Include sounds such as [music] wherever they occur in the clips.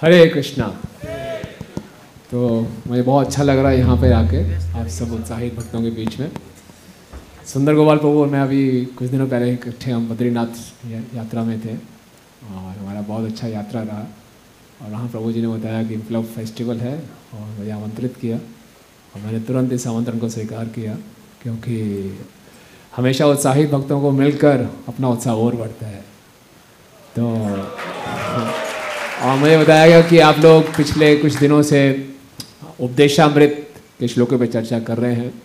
हरे कृष्णा। तो मुझे बहुत अच्छा लग रहा है यहाँ पे आके। आप सब उत्साहित भक्तों के बीच में। सुंदर गोपाल प्रभु और मैं अभी कुछ दिनों पहले इकट्ठे हम बद्रीनाथ यात्रा में थे। और हमारा बहुत अच्छा यात्रा रहा। और वहाँ प्रभु जी ने बताया कि विप्लव फेस्टिवल है और मुझे आमंत्रित किया। और मैंने तुरंत इस आमंत्रण को स्वीकार किया क्योंकि हमेशा उत्साहित भक्तों को मिलकर अपना उत्साह और बढ़ता है। तो और मुझे बताया गया कि आप लोग पिछले कुछ दिनों से उपदेशामृत के श्लोकों पर चर्चा कर रहे हैं।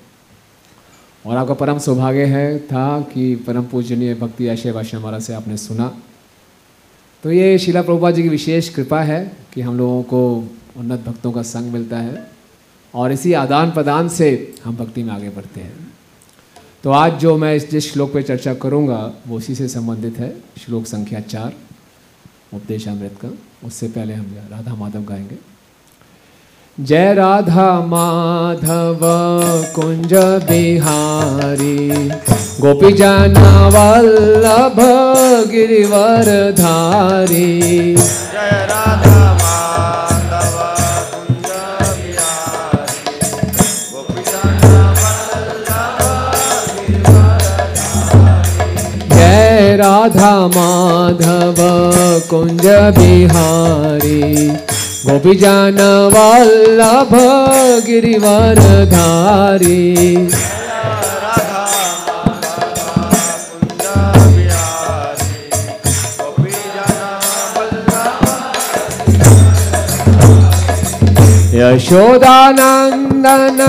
और आपका परम सौभाग्य है, था कि परम पूजनीय भक्ति आशय भाषण हमारा से आपने सुना। तो ये शिला प्रभुपा जी की विशेष कृपा है कि हम लोगों को उन्नत भक्तों का संग मिलता है और इसी आदान प्रदान से हम भक्ति में आगे बढ़ते हैं। तो आज जो मैं इस जिस श्लोक पर चर्चा करूँगा, वो उसी से संबंधित है, श्लोक संख्या चार, उपदेशामृत का। उससे पहले हम राधा माधव गाएँगे। जय राधा माधव, कुंज बिहारी। गोपी जन वल्लभ, गिरिवर धारी। जय राधा राधा माधव कुंज बिहारी। गोपी जन वल्लभ गिरिवर धारी यशोदानन्दन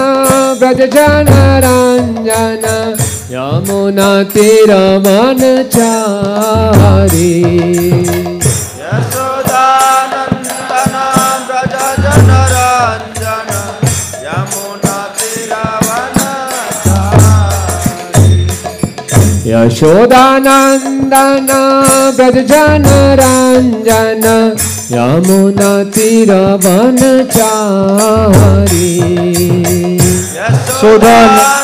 व्रज जन रञ्जन यमुना तिरवनचारी यशोदानन्दन व्रज जन रञ्जन यमुना तिरवनचारी Yashodanandan Vraj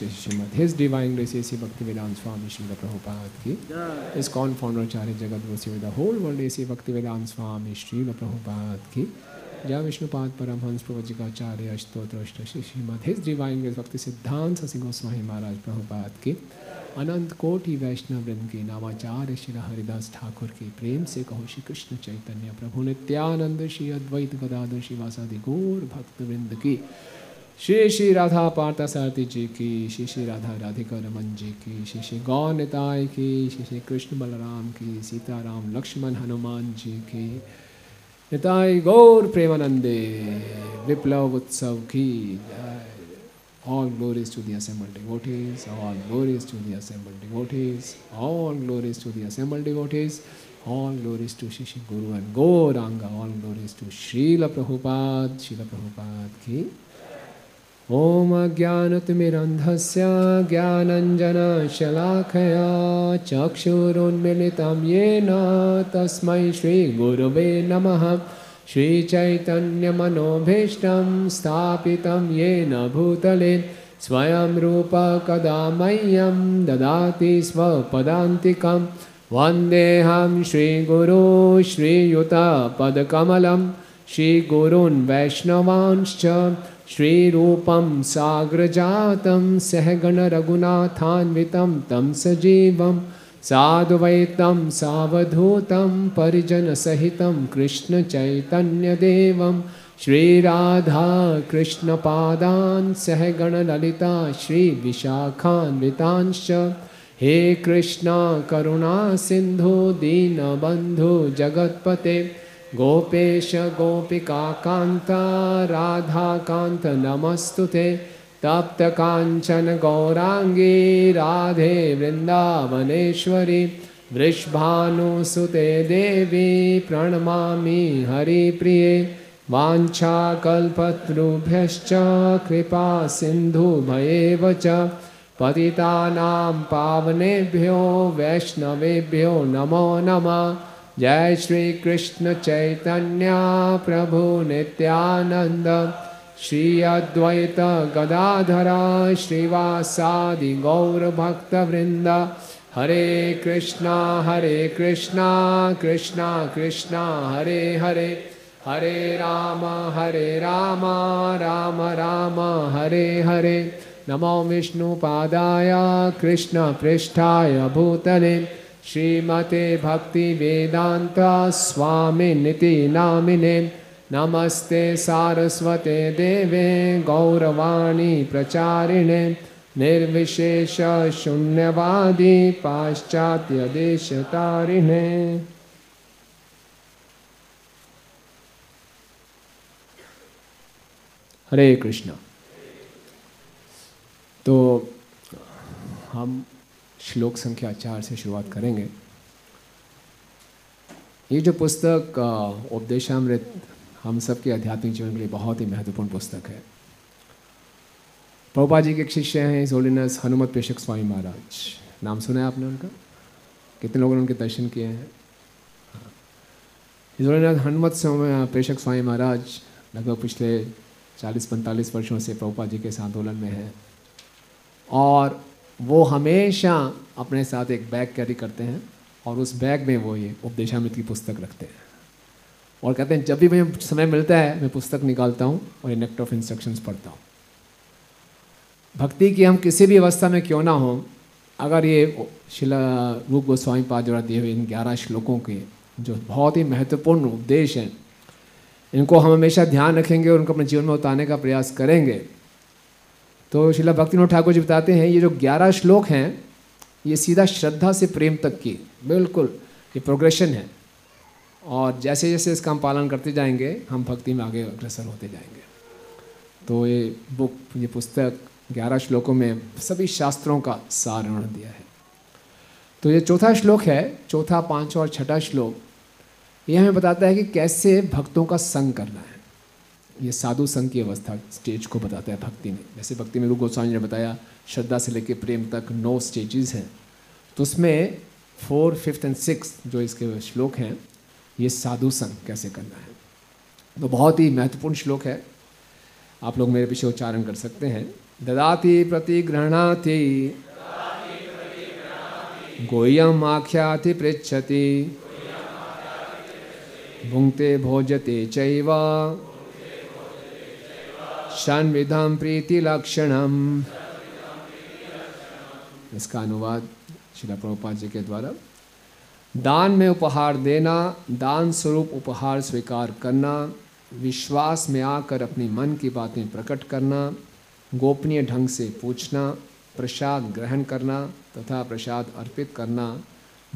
Srimad his divine grace A C Bhaktivedanta Swami Shri Prabhupada की इस cone founder Acharya Jagat Guru with whole world AC भक्ति वेदांत स्वामी श्री प्रभुपाद की जय विष्णुपाद परमहंस प्रवचिकाचार्य स्तोत्र Shrimad his divine grace Bhakti सिद्धांत ससिंह गोस्वामी महाराज प्रभुपाद की अनंत कोटि वैष्णव वृंद के नामाचार्य श्री हरिदास ठाकुर के प्रेम से कहो श्री कृष्ण चैतन्य प्रभु नित्यानंद श्री अद्वैत गदाधर शिवासादि गौर भक्त वृंद की श्री श्री राधा पार्था सारथी जी की श्री श्री राधा राधिका रमन जी की श्री श्री गौ निताय की श्री श्री कृष्ण बलराम की सीताराम लक्ष्मण हनुमान जी की निताय गौर प्रेमानंदे विप्लव उत्सव की All glories to the assembled devotees, all glories to the assembled devotees, all glories to the assembled devotees, all glories to Shishi Guru and Gauranga, all glories to Srila Prabhupada, Srila Prabhupada ki. ॐ अज्ञानतिमिरन्धस्य ज्ञानञ्जनशलाखया चक्षुरुन्मिलितं येन तस्मै श्रीगुरवे नमः। श्रीचैतन्यमनोभीष्टं स्थापितं येन भूतले। स्वयं रूप कदा मह्यं ददाति स्वपदान्तिकं। वन्देऽहं श्रीगुरो श्रीयुतपदकमलं। श्रीगुरून् वैष्णवांश्च श्रीरूपं साग्रजातं सहगणरघुनाथान्वितं तं सजीवं साधुवैतं सावधूतं परिजनसहितं कृष्णचैतन्यदेवं श्रीराधाकृष्णपादान् सहगणललिता श्रीविशाखान्वितांश्च। हे कृष्णा, करुणा सिन्धु, दीनबन्धु, जगत्पते। गोपेश गोपिकान्ता राधाकान्त नमस्तु ते तप्तकाञ्चन गौराङ्गी, राधे, वृन्दावनेश्वरी। वृषभानुसुते देवी, प्रणमामि हरिप्रिये। वाञ्छाकल्पतरुभ्यश्च कृपा सिन्धुभयेव च। पतितानां पावनेभ्यो, वैष्णवेभ्यो, नमो नमः। जय श्री कृष्ण चैतन्य प्रभु नित्यानंद श्री अद्वैत गदाधरा श्रीवासादि गौर भक्त वृंद हरे कृष्णा हरे कृष्णा कृष्णा कृष्णा, हरे हरे। हरे राम हरे राम राम राम, हरे हरे। नमो विष्णुपादाय कृष्णपृष्ठाय भूतले। श्रीमते भक्तिवेदान्त स्वामिनिति नामिने नमस्ते सारस्वते देवे गौरवाणी प्रचारिणे। निर्विशेष शून्यवादी पाश्चात्यदेशतारिणे हरे कृष्ण। तो हम श्लोक संख्या चार से शुरुआत करेंगे। ये जो पुस्तक उपदेशामृत हम सब के आध्यात्मिक जीवन के लिए बहुत ही महत्वपूर्ण पुस्तक है। प्रभुपा जी के एक शिष्य हैं, इस होलिनस हनुमत पेशक स्वामी महाराज। नाम सुना है आपने उनका? कितने लोगों ने उनके दर्शन किए हैं? इस होलिनस हनुमत प्रेषक स्वामी महाराज लगभग पिछले 40-45 वर्षों से प्रभुपा जी के इस आंदोलन में हैं। और वो हमेशा अपने साथ एक बैग कैरी करते हैं और उस बैग में वो ये उपदेशामृत की पुस्तक रखते हैं। और कहते हैं, जब भी मुझे समय मिलता है, मैं पुस्तक निकालता हूँ और नेक्ट ऑफ़ इंस्ट्रक्शंस पढ़ता हूँ। भक्ति की हम किसी भी अवस्था में क्यों ना हो, अगर ये शिला रूप गोस्वामी पाद द्वारा दिए हुए इन ग्यारह श्लोकों के जो बहुत ही महत्वपूर्ण उपदेश हैं, इनको हम हमेशा ध्यान रखेंगे और उनको अपने जीवन में उतारने का प्रयास करेंगे। तो शिला भक्तिनाथ ठाकुर जी बताते हैं, ये जो ग्यारह श्लोक हैं, ये सीधा श्रद्धा से प्रेम तक की, बिल्कुल, ये प्रोग्रेशन है। और जैसे जैसे इसका हम पालन करते जाएँगे, हम भक्ति में आगे अग्रसर होते जाएँगे। तो ये बुक ये पुस्तक, ग्यारह श्लोकों में सभी शास्त्रों का सार उन्होंने दिया है। तो ये चौथा श्लोक है, चौथा, पांचवा और छठा श्लोक, ये हमें बताता है कि कैसे भक्तों का संग करना है। ये साधु संघ की अवस्था स्टेज को बताता है भक्ति में। जैसे भक्ति में रूप गोस्वामी ने बताया, श्रद्धा से लेकर प्रेम तक नौ स्टेजेस हैं। तो उसमें फोर फिफ्थ एंड सिक्स जो इसके श्लोक हैं, ये साधु संघ कैसे करना है? तो बहुत ही महत्वपूर्ण श्लोक है। आप लोग मेरे पीछे उच्चारण कर सकते हैं। ददाति प्रतिगृहणाति गोयम आख्याति पृच्छति भुंक्ते भोजते चैव षण्विधम प्रीति लक्षणम इसका अनुवाद शिला प्रभुपाद जी के द्वारा। दान में उपहार देना, दान स्वरूप उपहार स्वीकार करना, विश्वास में आकर अपनी मन की बातें प्रकट करना, गोपनीय ढंग से पूछना, प्रसाद ग्रहण करना तथा प्रसाद अर्पित करना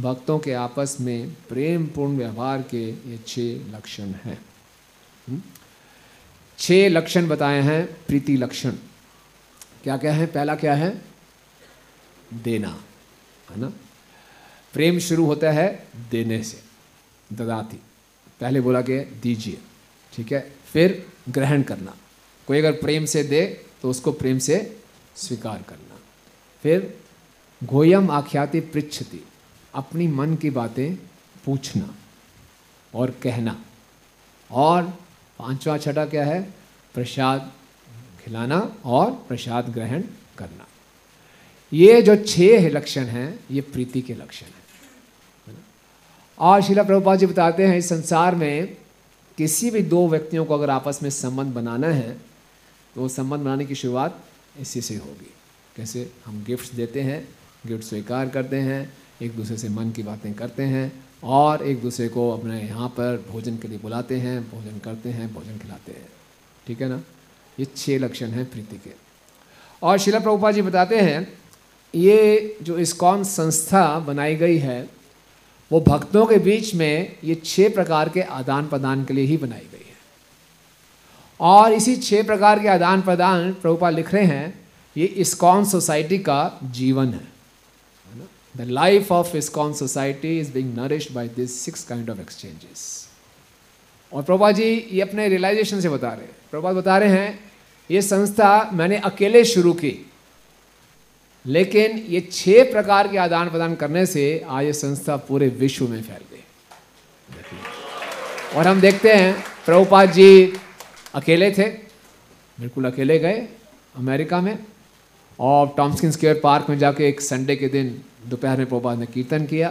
भक्तों के आपस में प्रेम पूर्ण व्यवहार के ये छह लक्षण हैं। हम्म? छह लक्षण बताए हैं, प्रीति लक्षण। क्या क्या है? पहला क्या है? देना, है ना? प्रेम शुरू होता है देने से, ददाती। पहले बोला कि दीजिए, ठीक है? फिर ग्रहण करना। कोई अगर प्रेम से दे तो उसको प्रेम से स्वीकार करना। फिर गोयम आख्याति पृच्छति, अपनी मन की बातें पूछना और कहना। और पांचवा छठा क्या है? प्रसाद खिलाना और प्रसाद ग्रहण करना। ये जो छह लक्षण हैं, ये प्रीति के लक्षण हैं। और शिला प्रभुपाद जी बताते हैं, इस संसार में किसी भी दो व्यक्तियों को अगर आपस में संबंध बनाना है तो संबंध बनाने की शुरुआत इसी से होगी। कैसे? हम गिफ्ट्स देते हैं गिफ्ट स्वीकार करते हैं, एक दूसरे से मन की बातें करते हैं और एक दूसरे को अपने यहाँ पर भोजन के लिए बुलाते हैं, भोजन करते हैं, भोजन खिलाते हैं। ठीक है ना? ये छह लक्षण हैं प्रीति के। और शिला प्रभुपा जी बताते हैं, ये जो इस्कॉन संस्था बनाई गई है, वो भक्तों के बीच में ये छह प्रकार के आदान प्रदान के लिए ही बनाई गई है। और इसी छह प्रकार के आदान प्रदान प्रभुपा लिख रहे हैं, ये इस्कॉन सोसाइटी का जीवन है। The life of ISKCON society is being nourish by this six kind of exchanges और प्रभा जी ये अपने रियलाइजेशन से बता रहे हैं। प्रभा बता रहे हैं, ये संस्था मैंने अकेले शुरू की, लेकिन ये छह प्रकार के आदान प्रदान करने से आज ये संस्था पूरे विश्व में फैल गई। और हम देखते हैं, प्रभुपाद जी अकेले थे, बिल्कुल अकेले गए अमेरिका में, और टॉम्सकिन स्क्वेयर पार्क में जाके एक संडे के दिन दोपहर में प्रभुपाद ने कीर्तन किया।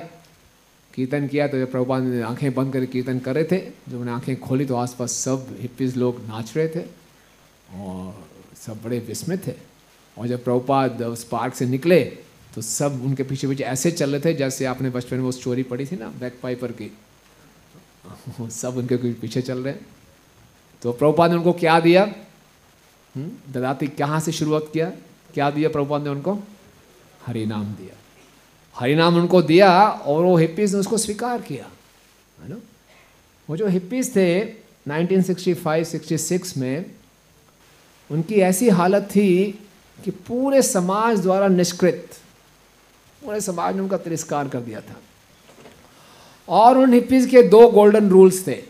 कीर्तन किया तो जब प्रभुपाद ने आँखें बंद करके कीर्तन कर रहे थे। जब उन्हें आँखें खोली तो आसपास सब हिप्पीज लोग नाच रहे थे और सब बड़े विस्मित थे। और जब प्रभुपाद उस पार्क से निकले तो सब उनके पीछे पीछे ऐसे चल रहे थे जैसे आपने बचपन में वो स्टोरी पढ़ी थी ना बैक पाइपर की सब उनके पीछे चल रहे हैं। तो प्रभुपाद ने उनको क्या दिया? हम्म, ददाती कहाँ से शुरुआत किया? क्या दिया प्रभुपाद ने उनको? हरि नाम दिया। हरि नाम उनको दिया और वो हिप्पीज ने उसको स्वीकार किया, है ना? वो जो हिप्पीज थे 1965-66 में, उनकी ऐसी हालत थी कि पूरे समाज द्वारा निष्कृत, पूरे समाज ने उनका तिरस्कार कर दिया था। और उन हिप्पीज के दो गोल्डन रूल्स थे।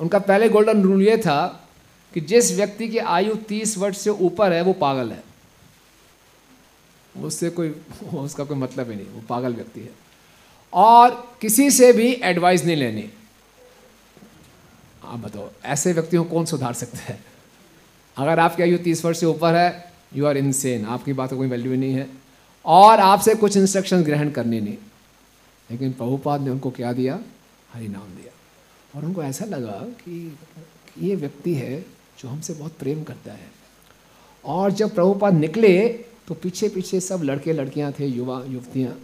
उनका पहले गोल्डन रूल ये था कि जिस व्यक्ति की आयु तीस वर्ष से ऊपर है, वो पागल है। उससे कोई, उसका कोई मतलब ही नहीं, वो पागल व्यक्ति है। और किसी से भी एडवाइस नहीं लेनी। आप बताओ, ऐसे व्यक्तियों को कौन सुधार सकता है? अगर आपकी आयु तीस वर्ष से ऊपर है यू आर इनसेन आपकी बात कोई वैल्यू नहीं है। और आपसे कुछ इंस्ट्रक्शन ग्रहण करने नहीं। लेकिन प्रभुपाद ने उनको क्या दिया? हरि नाम दिया। और उनको ऐसा लगा कि ये व्यक्ति है जो हमसे बहुत प्रेम करता है। और जब प्रभुपाद निकले तो पीछे पीछे सब लड़के लड़कियाँ थे, युवा, युवतियाँ।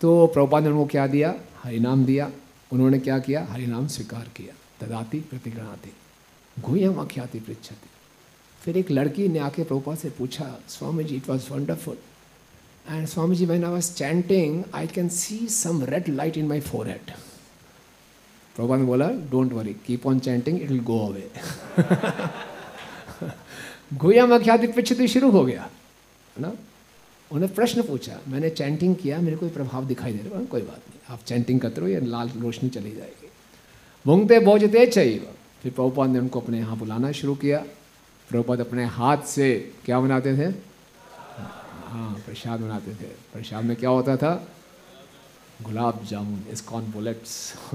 तो प्रभुपाद ने उनको क्या दिया? हरिनाम दिया। उन्होंने क्या किया? हरिनाम स्वीकार किया। तदाति प्रतिगणाति गुहम अख्याति पृछति। फिर एक लड़की ने आके प्रभुपाद से पूछा Swami ji it was wonderful and Swami ji when I was chanting I can see some red light in my forehead Prabhupada ने बोला don't worry keep on chanting it will go away गुहम अख्याति पृछति शुरू हो गया। है ना? उन्हें प्रश्न पूछा, मैंने चैंटिंग किया, मेरे कोई प्रभाव दिखाई दे रहा है? कोई बात नहीं, आप चैंटिंग करते रहो, ये लाल रोशनी चली जाएगी. भूंगते भोजते चाहिए फिर प्रभुपाद ने उनको अपने यहाँ बुलाना शुरू किया। प्रभुपाद अपने हाथ से क्या बनाते थे? हाँ प्रसाद बनाते थे। प्रसाद में क्या होता था? Gulab jamun, ISKCON bullets. [laughs]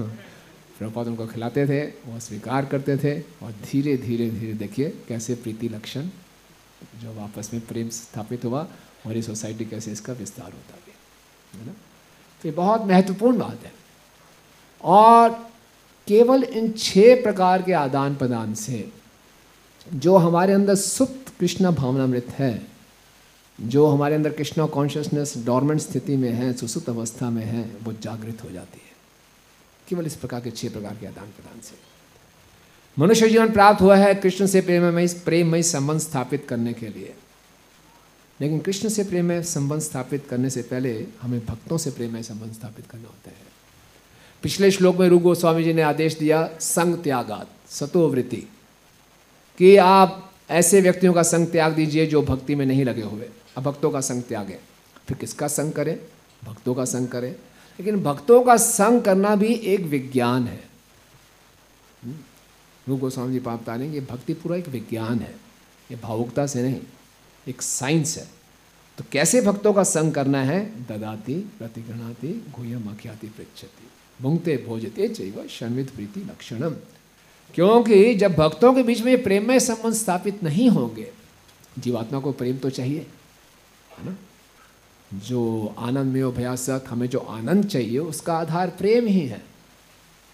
Prabhupada उनको खिलाते थे, वो स्वीकार करते थे और धीरे धीरे धीरे देखिए कैसे प्रीति लक्षण जब आपस में प्रेम स्थापित हुआ और ये सोसाइटी कैसे इसका विस्तार होता गया, है ना? तो ये बहुत महत्वपूर्ण बात है। और केवल इन छह प्रकार के आदान प्रदान से जो हमारे अंदर सुप्त कृष्ण भावनामृत है, जो हमारे अंदर कृष्णा कॉन्शियसनेस डॉर्मेंट स्थिति में है, सुसुप्त अवस्था में है, वो जागृत हो जाती है। केवल इस प्रकार के छह प्रकार के आदान प्रदान से। मनुष्य जीवन प्राप्त हुआ है कृष्ण से प्रेममय प्रेममय संबंध स्थापित करने के लिए। लेकिन कृष्ण से प्रेममय संबंध स्थापित करने से पहले हमें भक्तों से प्रेममय संबंध स्थापित करना होता है। पिछले श्लोक में रूप गोस्वामी जी ने आदेश दिया, संग त्यागात सतोवृत्ति कि आप ऐसे व्यक्तियों का संग त्याग दीजिए जो भक्ति में नहीं लगे हुए। अब भक्तों का संग त्याग। फिर किसका संग करें? भक्तों का संग करें। लेकिन भक्तों का संग करना भी एक विज्ञान है? रूप गोस्वामी जी पाप रहे ये भक्ति पूरा एक विज्ञान है। ये भावुकता से नहीं, एक साइंस है। तो कैसे भक्तों का संग करना है? ददाती प्रतिगृणाती गुह्यम अख्याति पृछति भुंगते भोजते चैव शन्वित प्रीति लक्षणम। क्योंकि जब भक्तों के बीच में प्रेममय संबंध स्थापित नहीं होंगे, जीवात्मा को प्रेम तो चाहिए, है ना? जो आनंद में अभ्यासक, हमें जो आनंद चाहिए, उसका आधार प्रेम ही है।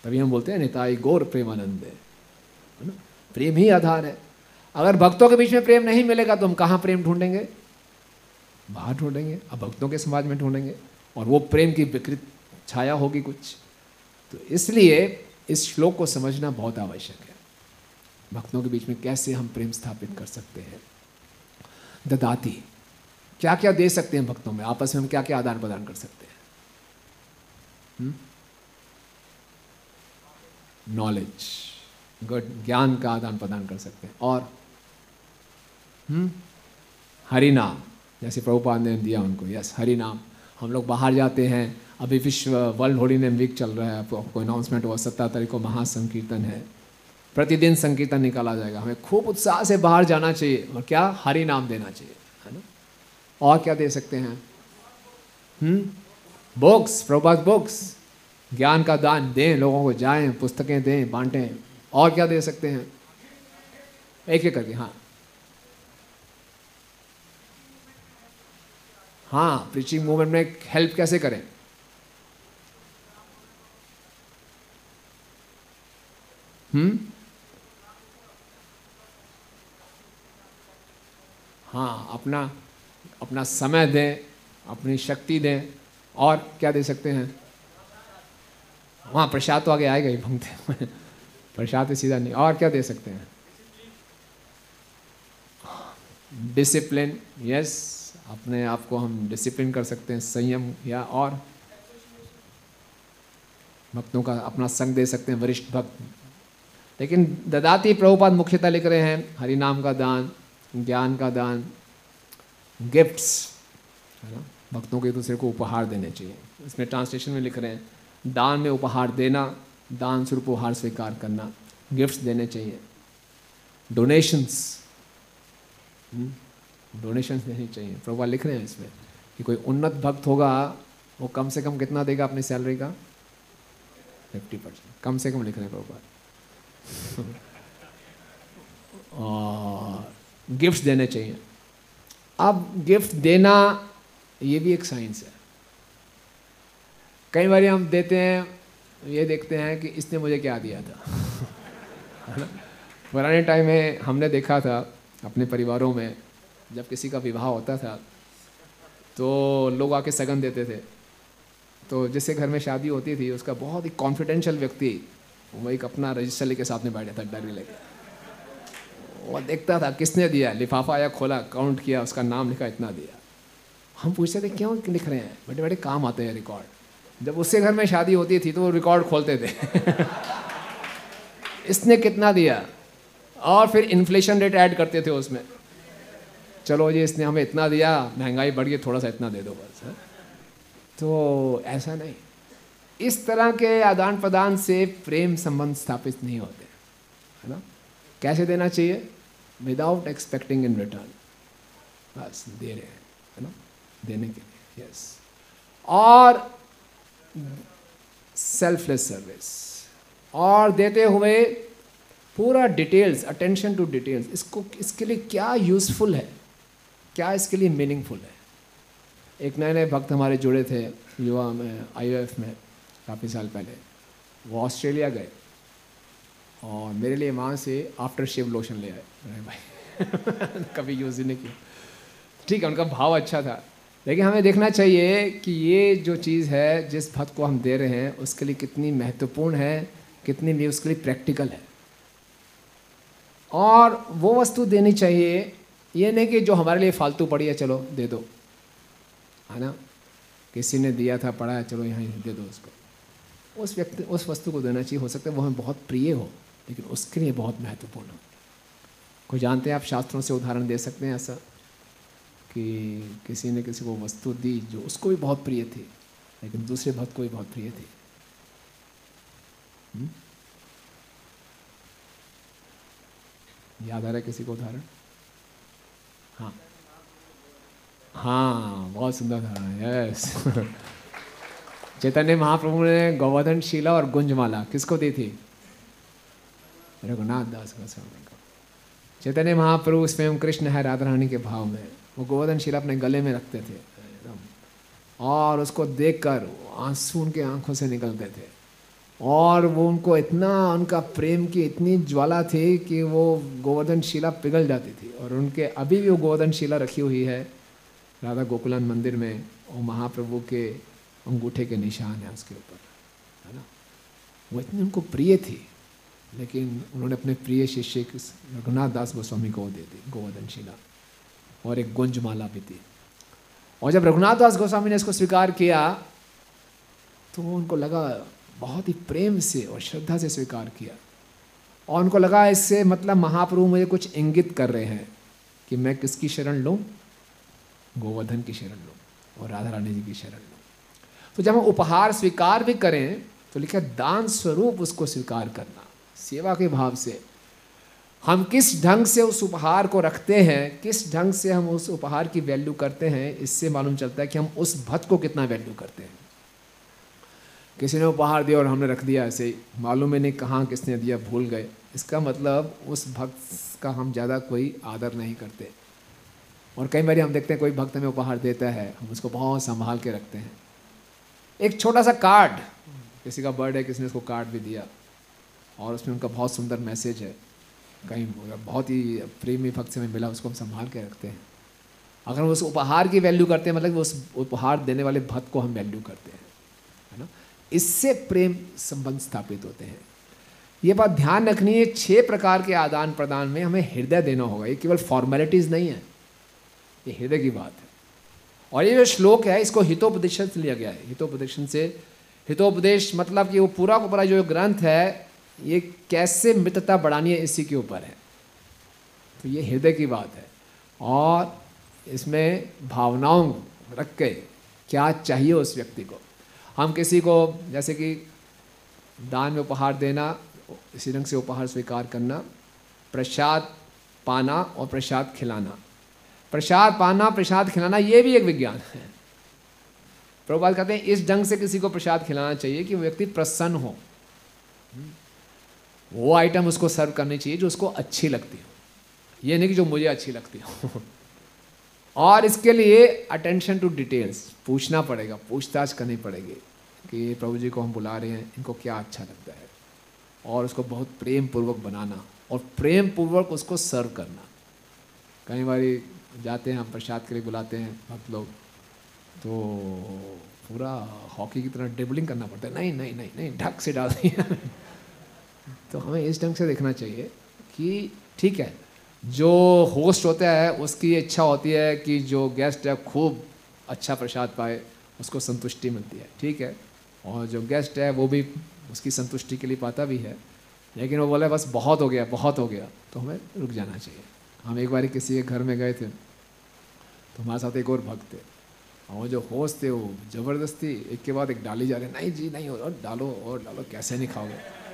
तभी हम बोलते हैं, निताई गौर प्रेम आनंद ना? प्रेम ही आधार है। अगर भक्तों के बीच में प्रेम नहीं मिलेगा तो हम कहाँ प्रेम ढूंढेंगे? बाहर ढूंढेंगे, अब भक्तों के समाज में ढूंढेंगे, और वो प्रेम की विकृत छाया होगी कुछ। तो इसलिए इस श्लोक को समझना बहुत आवश्यक है। भक्तों के बीच में कैसे हम प्रेम स्थापित कर सकते हैं? ददाती क्या क्या दे सकते हैं भक्तों में? आपस में हम क्या क्या आदान प्रदान कर सकते हैं? नॉलेज गुड ज्ञान का आदान प्रदान कर सकते हैं। और हम्म? हरि नाम, जैसे प्रभुपाद ने दिया उनको यस हरि नाम। हम लोग बाहर जाते हैं, अभी विश्व वर्ल्ड होली नेम वीक चल रहा है आपको अनाउंसमेंट हुआ सत्तर तारीख को महासंकीर्तन है। प्रतिदिन संकीर्तन निकाला जाएगा। हमें खूब उत्साह से बाहर जाना चाहिए, और क्या? हरि नाम देना चाहिए, है ना? और क्या दे सकते हैं? हम्म? बुक्स प्रभात बुक्स ज्ञान का दान दें, लोगों को जाएँ, पुस्तकें दें, बांटें। और क्या दे सकते हैं? एक एक करके हाँ। हाँ प्रीचिंग मूवमेंट में हेल्प कैसे करें? हम्म? हाँ अपना अपना समय दें, अपनी शक्ति दें, और क्या दे सकते हैं? वहाँ प्रसाद तो आगे आएगा ही भंगते प्रसाद सीधा नहीं, और क्या दे सकते हैं? डिसिप्लिन यस अपने आप को हम डिसिप्लिन कर सकते हैं, संयम, या और? भक्तों का अपना संग दे सकते हैं, वरिष्ठ भक्त। लेकिन ददाती प्रभुपाद मुख्यतः लिख रहे हैं हरि नाम का दान, ज्ञान का दान गिफ्ट्स है ना? भक्तों को दूसरे को उपहार देने चाहिए। इसमें ट्रांसलेशन में लिख रहे हैं, दान में उपहार देना दान स्वरूप उपहार स्वीकार करना गिफ्ट्स देने चाहिए। डोनेशंस डोनेशंस देनी चाहिए। प्रभुपाद लिख रहे हैं इसमें कि कोई उन्नत भक्त होगा, वो कम से कम कितना देगा अपनी सैलरी का? फिफ्टी परसेंट कम से कम लिख रहे हैं प्रभुपाद गिफ्ट्स [laughs] देने चाहिए। अब गिफ्ट देना, ये भी एक साइंस है। कई बार हम देते हैं ये देखते हैं कि इसने मुझे क्या दिया था। ना? पुराने टाइम में हमने देखा था अपने परिवारों में, जब किसी का विवाह होता था तो लोग आके सगन देते थे। तो जिससे घर में शादी होती थी, उसका बहुत ही कॉन्फिडेंशियल व्यक्ति, वो एक अपना रजिस्टर लेके साथ में बैठा था डायरी लेके वो देखता था, किसने दिया? लिफाफा आया, खोला काउंट किया, उसका नाम लिखा, इतना दिया। हम पूछते थे, क्यों लिख रहे हैं? बड़े बड़े काम आते हैं रिकॉर्ड जब उससे घर में शादी होती थी तो वो रिकॉर्ड खोलते थे। [laughs] इसने कितना दिया? और फिर इन्फ्लेशन रेट ऐड करते थे उसमें। चलो जी, इसने हमें इतना दिया, महँगाई बढ़ गई, थोड़ा सा इतना दे दो बस, है। तो ऐसा नहीं। इस तरह के आदान प्रदान से प्रेम संबंध स्थापित नहीं होते, है ना? कैसे देना चाहिए? विदाउट एक्सपेक्टिंग इन रिटर्न बस, दे रहे हैं, है ना? देने के लिए यस और सेल्फलेस सर्विस और देते हुए पूरा डिटेल्स अटेंशन टू डिटेल्स इसको, इसके लिए क्या यूज़फुल है? क्या इसके लिए मीनिंगफुल है? एक नए नए भक्त हमारे जुड़े थे, युवा में आई में, काफ़ी साल पहले। वो ऑस्ट्रेलिया गए। और मेरे लिए वहाँ से आफ्टर शेव लोशन ले आए। भाई, [laughs] कभी यूज़ ही नहीं किया। ठीक है, उनका भाव अच्छा था। लेकिन हमें देखना चाहिए कि ये जो चीज़ है, जिस भक्त को हम दे रहे हैं, उसके लिए कितनी महत्वपूर्ण है, कितनी नहीं उसके लिए प्रैक्टिकल है। और वो वस्तु देनी चाहिए, ये नहीं कि जो हमारे लिए फालतू पड़ी है, चलो दे दो। है ना? किसी ने दिया था पढ़ा है, चलो यहाँ दे दो उसको। उस व्यक्ति, उस वस्तु को देना चाहिए, हो सकता है वो हमें बहुत प्रिय हो, लेकिन उसके लिए बहुत महत्वपूर्ण हो। कोई जानते हैं आप शास्त्रों से उदाहरण दे सकते हैं ऐसा? कि किसी ने किसी को वस्तु दी जो उसको भी बहुत प्रिय थी, लेकिन दूसरे भक्त को भी बहुत प्रिय थी। हुँ? याद आ रहा है किसी को उदाहरण? हाँ। हाँ बहुत सुंदर था यस [laughs] चैतन्य महाप्रभु ने गोवर्धन शिला और गुंजमाला किसको दी थी? रघुनाथ दास गोस्वामी को। चैतन्य महाप्रभु स्वयं कृष्ण है, राधा रानी के भाव में। वो गोवर्धन शिला अपने गले में रखते थे और उसको देखकर आँसू उनके आँखों से निकलते थे। और वो उनको इतना, उनका प्रेम की इतनी ज्वाला थी कि वो गोवर्धन शिला पिघल जाती थी। और उनके अभी भी वो गोवर्धन शिला रखी हुई है, राधा गोकुलान मंदिर में, और महाप्रभु के अंगूठे के निशान है उसके ऊपर, है ना? वो इतनी उनको प्रिय थी, लेकिन उन्होंने अपने प्रिय शिष्य रघुनाथ दास गोस्वामी को दे दी, गोवर्धन शिला। और एक गुंजमाला भी थी और जब रघुनाथ दास गोस्वामी ने इसको स्वीकार किया तो उनको लगा बहुत ही प्रेम से और श्रद्धा से स्वीकार किया। और उनको लगा इससे मतलब महाप्रभु मुझे कुछ इंगित कर रहे हैं कि मैं किसकी शरण लूँ? गोवर्धन की शरण लूँ और राधा रानी जी की शरण लूँ। तो जब हम उपहार स्वीकार भी करें तो लिखा दान स्वरूप उसको स्वीकार करना, सेवा के भाव से। हम किस ढंग से उस उपहार को रखते हैं, किस ढंग से हम उस उपहार की वैल्यू करते हैं, इससे मालूम चलता है कि हम उस भक्त को कितना वैल्यू करते हैं। किसी ने उपहार दिया और हमने रख दिया ऐसे ही, मालूम ही नहीं कहाँ किसने दिया, भूल गए। इसका मतलब उस भक्त का हम ज़्यादा कोई आदर नहीं करते। और कई बार हम देखते हैं कोई भक्त हमें उपहार देता है, हम उसको बहुत संभाल के रखते हैं। एक छोटा सा कार्ड किसी का बर्थडे किसी ने उसको कार्ड भी दिया। और उसमें उनका बहुत सुंदर मैसेज है। कहीं बहुत ही प्रेमी भक्त से हमें मिला, उसको हम संभाल के रखते हैं। अगर हम उस उपहार की वैल्यू करते हैं मतलब उस उपहार देने वाले भक्त को हम वैल्यू करते हैं, है ना? इससे प्रेम संबंध स्थापित होते हैं। ये बात ध्यान रखनी है, छह प्रकार के आदान प्रदान में हमें हृदय देना होगा। ये केवल फॉर्मेलिटीज़ नहीं है। ये हृदय की बात है। और ये जो श्लोक है, इसको हितोपदेशन से लिया गया है। हितोपदेशन से, हितोपदेश मतलब कि वो पूरा का पूरा जो ग्रंथ है ये कैसे मित्रता बढ़ानी है इसी के ऊपर है। तो ये हृदय की बात है। और इसमें भावनाओं रख के क्या चाहिए उस व्यक्ति को। हम किसी को जैसे कि दान में उपहार देना, इसी ढंग से उपहार स्वीकार करना, प्रसाद पाना और प्रसाद खिलाना। प्रसाद पाना, प्रसाद खिलाना ये भी एक विज्ञान है। प्रभुपाल कहते हैं, इस ढंग से किसी को प्रसाद खिलाना चाहिए कि व्यक्ति प्रसन्न हो। वो आइटम उसको सर्व करनी चाहिए जो उसको अच्छी लगती हो। ये नहीं कि जो मुझे अच्छी लगती हो। [laughs] और इसके लिए अटेंशन टू डिटेल्स पूछना पड़ेगा, पूछताछ करनी पड़ेगी कि प्रभु जी को हम बुला रहे हैं, इनको क्या अच्छा लगता है? और उसको बहुत प्रेम पूर्वक बनाना और प्रेम पूर्वक उसको सर्व करना। कई बार जाते हैं, हम प्रसाद के लिए बुलाते हैं भक्त लोग तो पूरा हॉकी की तरह ड्रिबलिंग करना पड़ता है। नहीं नहीं नहीं नहीं, ढक से डाल दिया। तो हमें इस ढंग से देखना चाहिए कि ठीक है, जो होस्ट होता है, उसकी इच्छा होती है कि जो गेस्ट है, खूब अच्छा प्रसाद पाए, उसको संतुष्टि मिलती है, ठीक है? और जो गेस्ट है, वो भी उसकी संतुष्टि के लिए पाता भी है, लेकिन वो बोले, बस बहुत हो गया, बहुत हो गया। तो हमें रुक जाना चाहिए। हम एक बार किसी के घर में गए थे तो हमारे साथ एक और भक्त थे। और वो जो होस्ट थे, वो ज़बरदस्ती, एक के बाद एक डाली जा रहे नहीं जी, नहीं और डालो और डालो, कैसे नहीं खाओगे?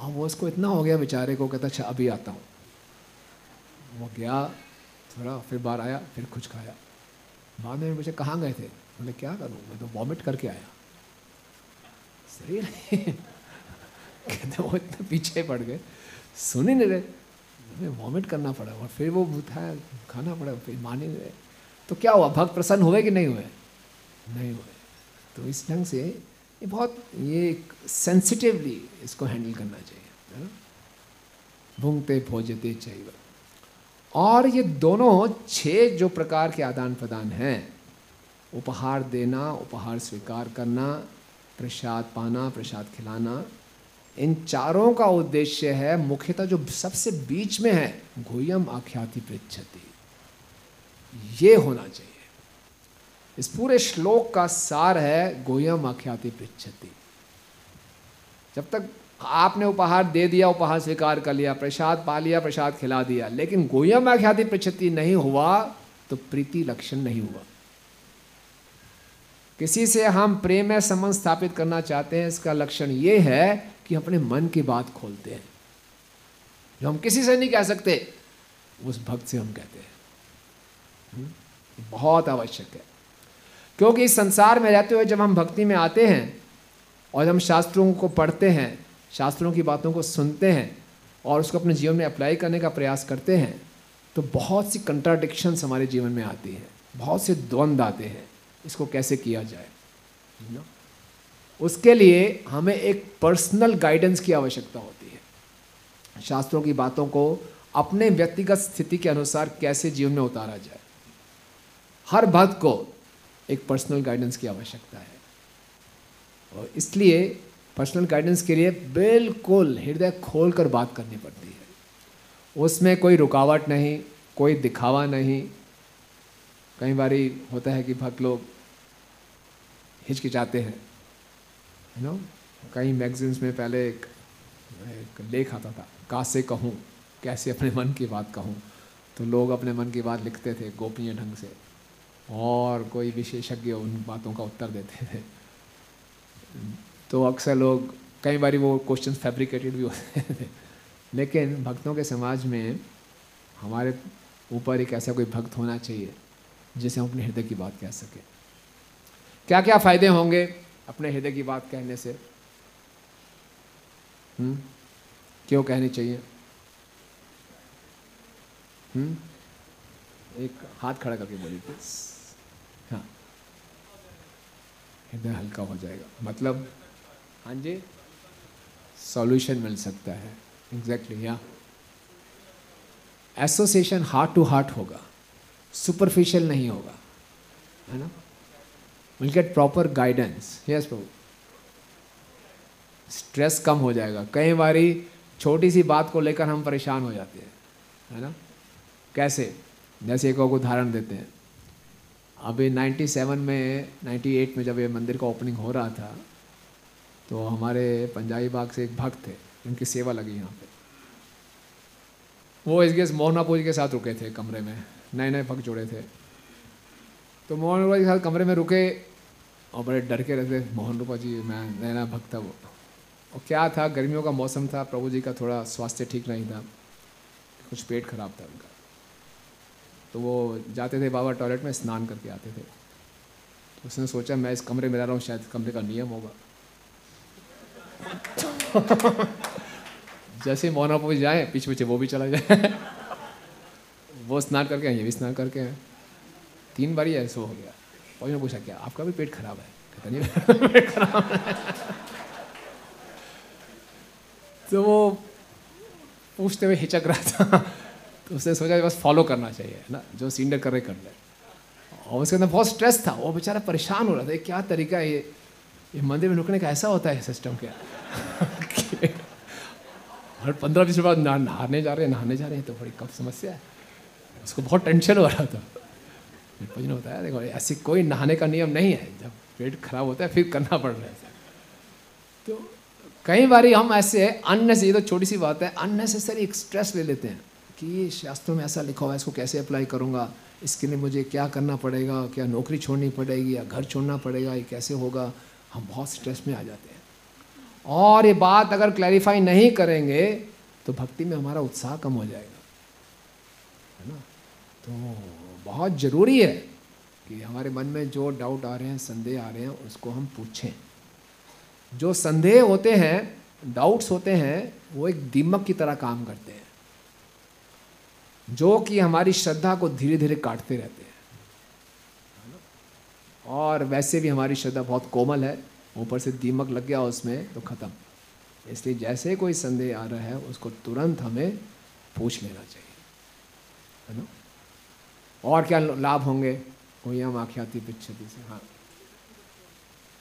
और वो उसको इतना हो गया बेचारे को, कहता अच्छा अभी आता हूँ। वो गया, थोड़ा, फिर बाहर आया, फिर कुछ खाया। बाद में मुझे कहाँ गए थे? बोले, क्या करूँ? मैं तो वॉमिट करके आया। सही कहते, वो इतने पीछे पड़ गए। सुन ही नहीं रहे। हमें वॉमिट करना पड़ा और फिर वो था खाना पड़ा, फिर मान ही नहीं रहे तो क्या हुआ? भक्त प्रसन्न हुए कि नहीं हुए? नहीं हुए। तो इस ढंग से ये बहुत, ये सेंसिटिवली इसको हैंडल करना चाहिए भूंगते भोजते चाहिए। और ये दोनों छह जो प्रकार के आदान प्रदान हैं, उपहार देना, उपहार स्वीकार करना, प्रसाद पाना, प्रसाद खिलाना, इन चारों का उद्देश्य है, मुख्यतः जो सबसे बीच में है गुयम आख्याति पृछति ये होना चाहिए। इस पूरे श्लोक का सार है गोयम आख्याति पृछति जब तक आपने उपहार दे दिया, उपहार स्वीकार कर लिया, प्रसाद पा लिया, प्रसाद खिला दिया, लेकिन गोयम आख्याति पृछति नहीं हुआ तो प्रीति लक्षण नहीं हुआ। किसी से हम प्रेम संबंध स्थापित करना चाहते हैं, इसका लक्षण ये है कि अपने मन की बात खोलते हैं। जो हम किसी से नहीं कह सकते, उस भक्त से हम कहते हैं। हम्म? बहुत आवश्यक है। क्योंकि इस संसार में रहते हुए जब हम भक्ति में आते हैं और हम शास्त्रों को पढ़ते हैं, शास्त्रों की बातों को सुनते हैं और उसको अपने जीवन में अप्लाई करने का प्रयास करते हैं तो बहुत सी कंट्राडिक्शंस हमारे जीवन में आती हैं। बहुत से द्वंद्व आते हैं। इसको कैसे किया जाए? ना उसके लिए हमें एक पर्सनल गाइडेंस की आवश्यकता होती है। शास्त्रों की बातों को अपने व्यक्तिगत स्थिति के अनुसार कैसे जीवन में उतारा जाए। हर भक्त को एक पर्सनल गाइडेंस की आवश्यकता है। और इसलिए पर्सनल गाइडेंस के लिए बिल्कुल हृदय खोल कर बात करनी पड़ती है। उसमें कोई रुकावट नहीं कोई दिखावा नहीं। कई बार होता है कि भक्त लोग हिचकिचाते हैं यू नो कई मैगजीन्स में पहले एक, एक लेख आता था का से कहूँ कैसे अपने मन की बात कहूँ? तो लोग अपने मन की बात लिखते थे गोपनीय ढंग से। और कोई विशेषज्ञ उन बातों का उत्तर देते थे। तो अक्सर लोग, कई बार वो क्वेश्चन फैब्रिकेटेड भी होते थे। लेकिन भक्तों के समाज में हमारे ऊपर एक ऐसा कोई भक्त होना चाहिए, जिसे हम अपने हृदय की बात कह सकें। क्या क्या फ़ायदे होंगे अपने हृदय की बात कहने से? हुँ? क्यों कहनी चाहिए? हुँ? एक हाथ खड़ा करके बोली प्लीज़ हाँ हृदय हल्का हो जाएगा। मतलब हाँ जी सॉल्यूशन मिल सकता है। एग्जैक्टली या एसोसिएशन हार्ट टू हार्ट होगा। सुपरफिशियल नहीं होगा। है ना? Will get proper guidance yes prabhu stress कम हो जाएगा। कई बारी छोटी सी बात को लेकर हम परेशान हो जाते हैं। है ना? कैसे? जैसे एक उदाहरण देते हैं। अभी 97 में 98 में जब ये मंदिर का ओपनिंग हो रहा था तो हमारे पंजाबी बाग से एक भक्त थे, उनकी सेवा लगी यहाँ पे। वो इस गेस मोहनापुर जी के साथ रुके थे कमरे में नए नए भक्त जुड़े थे। तो मोहन रूपा जी के साथ कमरे में रुके, और बड़े डर के रहते, मोहन रूपा जी, मैं नया नया भक्त था वो। और क्या था, गर्मियों का मौसम था, प्रभु जी का थोड़ा स्वास्थ्य ठीक नहीं था, कुछ पेट खराब था उनका। तो वो जाते थे बाबा टॉयलेट में, स्नान करके आते थे। तो उसने सोचा, मैं इस कमरे में रह रहा हूँ, शायद कमरे का नियम होगा। [laughs] जैसे मोहनापुर जाए पीछे पीछे वो भी चला जाए। [laughs] वो स्नान करके आए, ये भी स्नान करके आए। तीन बार ही ऐसा हो गया। और ने पूछा, क्या आपका भी पेट खराब है? कहता, नहीं पेट खराब है। [laughs] तो वो पूछते हुए हिचक रहा था। तो उसने सोचा बस फॉलो करना चाहिए, है ना? जो सीनियर कर रहे कर ले। और उसके अंदर बहुत स्ट्रेस था। वो बेचारा परेशान हो रहा था क्या तरीका है, ये ये मंदिर में रुकने का ऐसा होता है सिस्टम क्या? [laughs] हर पंद्रह बीस बाद नहाने जा रहे हैं नहाने जा रहे हैं तो बड़ी कम समस्या है। उसको बहुत टेंशन हो रहा था। फिर ने बताया, देखो, ऐसी कोई नहाने का नियम नहीं है। जब पेट खराब होता है, फिर करना पड़ रहा है। तो कई बार हम ऐसे ये तो छोटी सी बात है, अननेसेसरी स्ट्रेस ले लेते हैं। कि ये शास्त्रों में ऐसा लिखा हुआ है, इसको कैसे अप्लाई करूँगा? इसके लिए मुझे क्या करना पड़ेगा? क्या नौकरी छोड़नी पड़ेगी या घर छोड़ना पड़ेगा? ये कैसे होगा? हम बहुत स्ट्रेस में आ जाते हैं। और ये बात अगर क्लैरिफाई नहीं करेंगे तो भक्ति में हमारा उत्साह कम हो जाएगा। है ना? तो बहुत ज़रूरी है कि हमारे मन में जो डाउट आ रहे हैं, संदेह आ रहे हैं, उसको हम पूछें। जो संदेह होते हैं डाउट्स होते हैं, वो एक दीमक की तरह काम करते हैं। जो कि हमारी श्रद्धा को धीरे धीरे काटते रहते हैं। और वैसे भी हमारी श्रद्धा बहुत कोमल है। ऊपर से दीमक लग गया उसमें तो ख़त्म। इसलिए जैसे कोई संदेह आ रहा है, उसको तुरंत हमें पूछ लेना चाहिए। है ना? और क्या लाभ होंगे? कोई हम आख्याति पिछती से हाँ।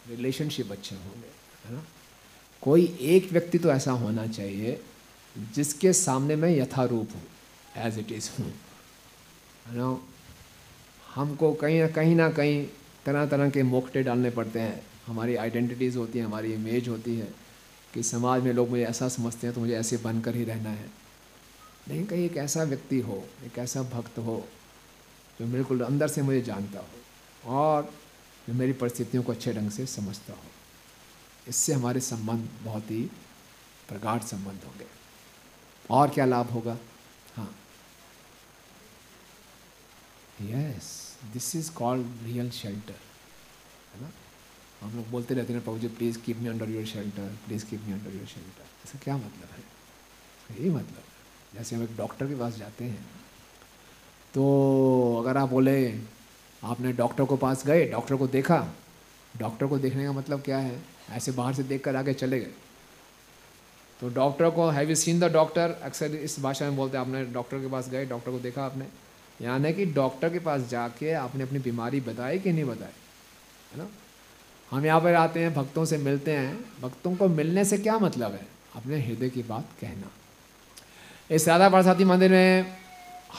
रिलेशनशिप अच्छे होंगे, है ना? कोई एक व्यक्ति तो ऐसा होना चाहिए, जिसके सामने मैं यथारूप हूँ। एज इट इज़ है ना हमको कहीं ना कहीं ना कहीं तरह तरह के मोकटे डालने पड़ते हैं। हमारी आइडेंटिटीज़ होती हैं, हमारी इमेज होती है कि समाज में लोग मुझे ऐसा समझते हैं तो मुझे ऐसे बनकर ही रहना है। नहीं कहीं एक ऐसा व्यक्ति हो, एक ऐसा भक्त हो, जो बिल्कुल अंदर से मुझे जानता हो और जो मेरी परिस्थितियों को अच्छे ढंग से समझता हो। इससे हमारे संबंध बहुत ही प्रगाढ़ संबंध होंगे। और क्या लाभ होगा हाँ yes this is called real shelter है ना? हम लोग बोलते रहते हैं प्रभु जी please keep me under your shelter please keep me under your shelter इसका क्या मतलब है? यही मतलब है। जैसे हम एक डॉक्टर के पास जाते हैं तो अगर आप बोले, आपने डॉक्टर को पास गए डॉक्टर को देखा डॉक्टर को देखने का मतलब क्या है? ऐसे बाहर से देख कर आगे चले गए। तो डॉक्टर को have you seen the doctor अक्सर इस भाषा में बोलते हैं, आपने डॉक्टर के पास गए डॉक्टर को देखा आपने? यानी कि डॉक्टर के पास जाके आपने अपनी बीमारी बताई कि नहीं बताई? है ना? हम यहाँ पर आते हैं, भक्तों से मिलते हैं। भक्तों को मिलने से क्या मतलब है? अपने हृदय की बात कहना। इस राधा प्रसादी मंदिर में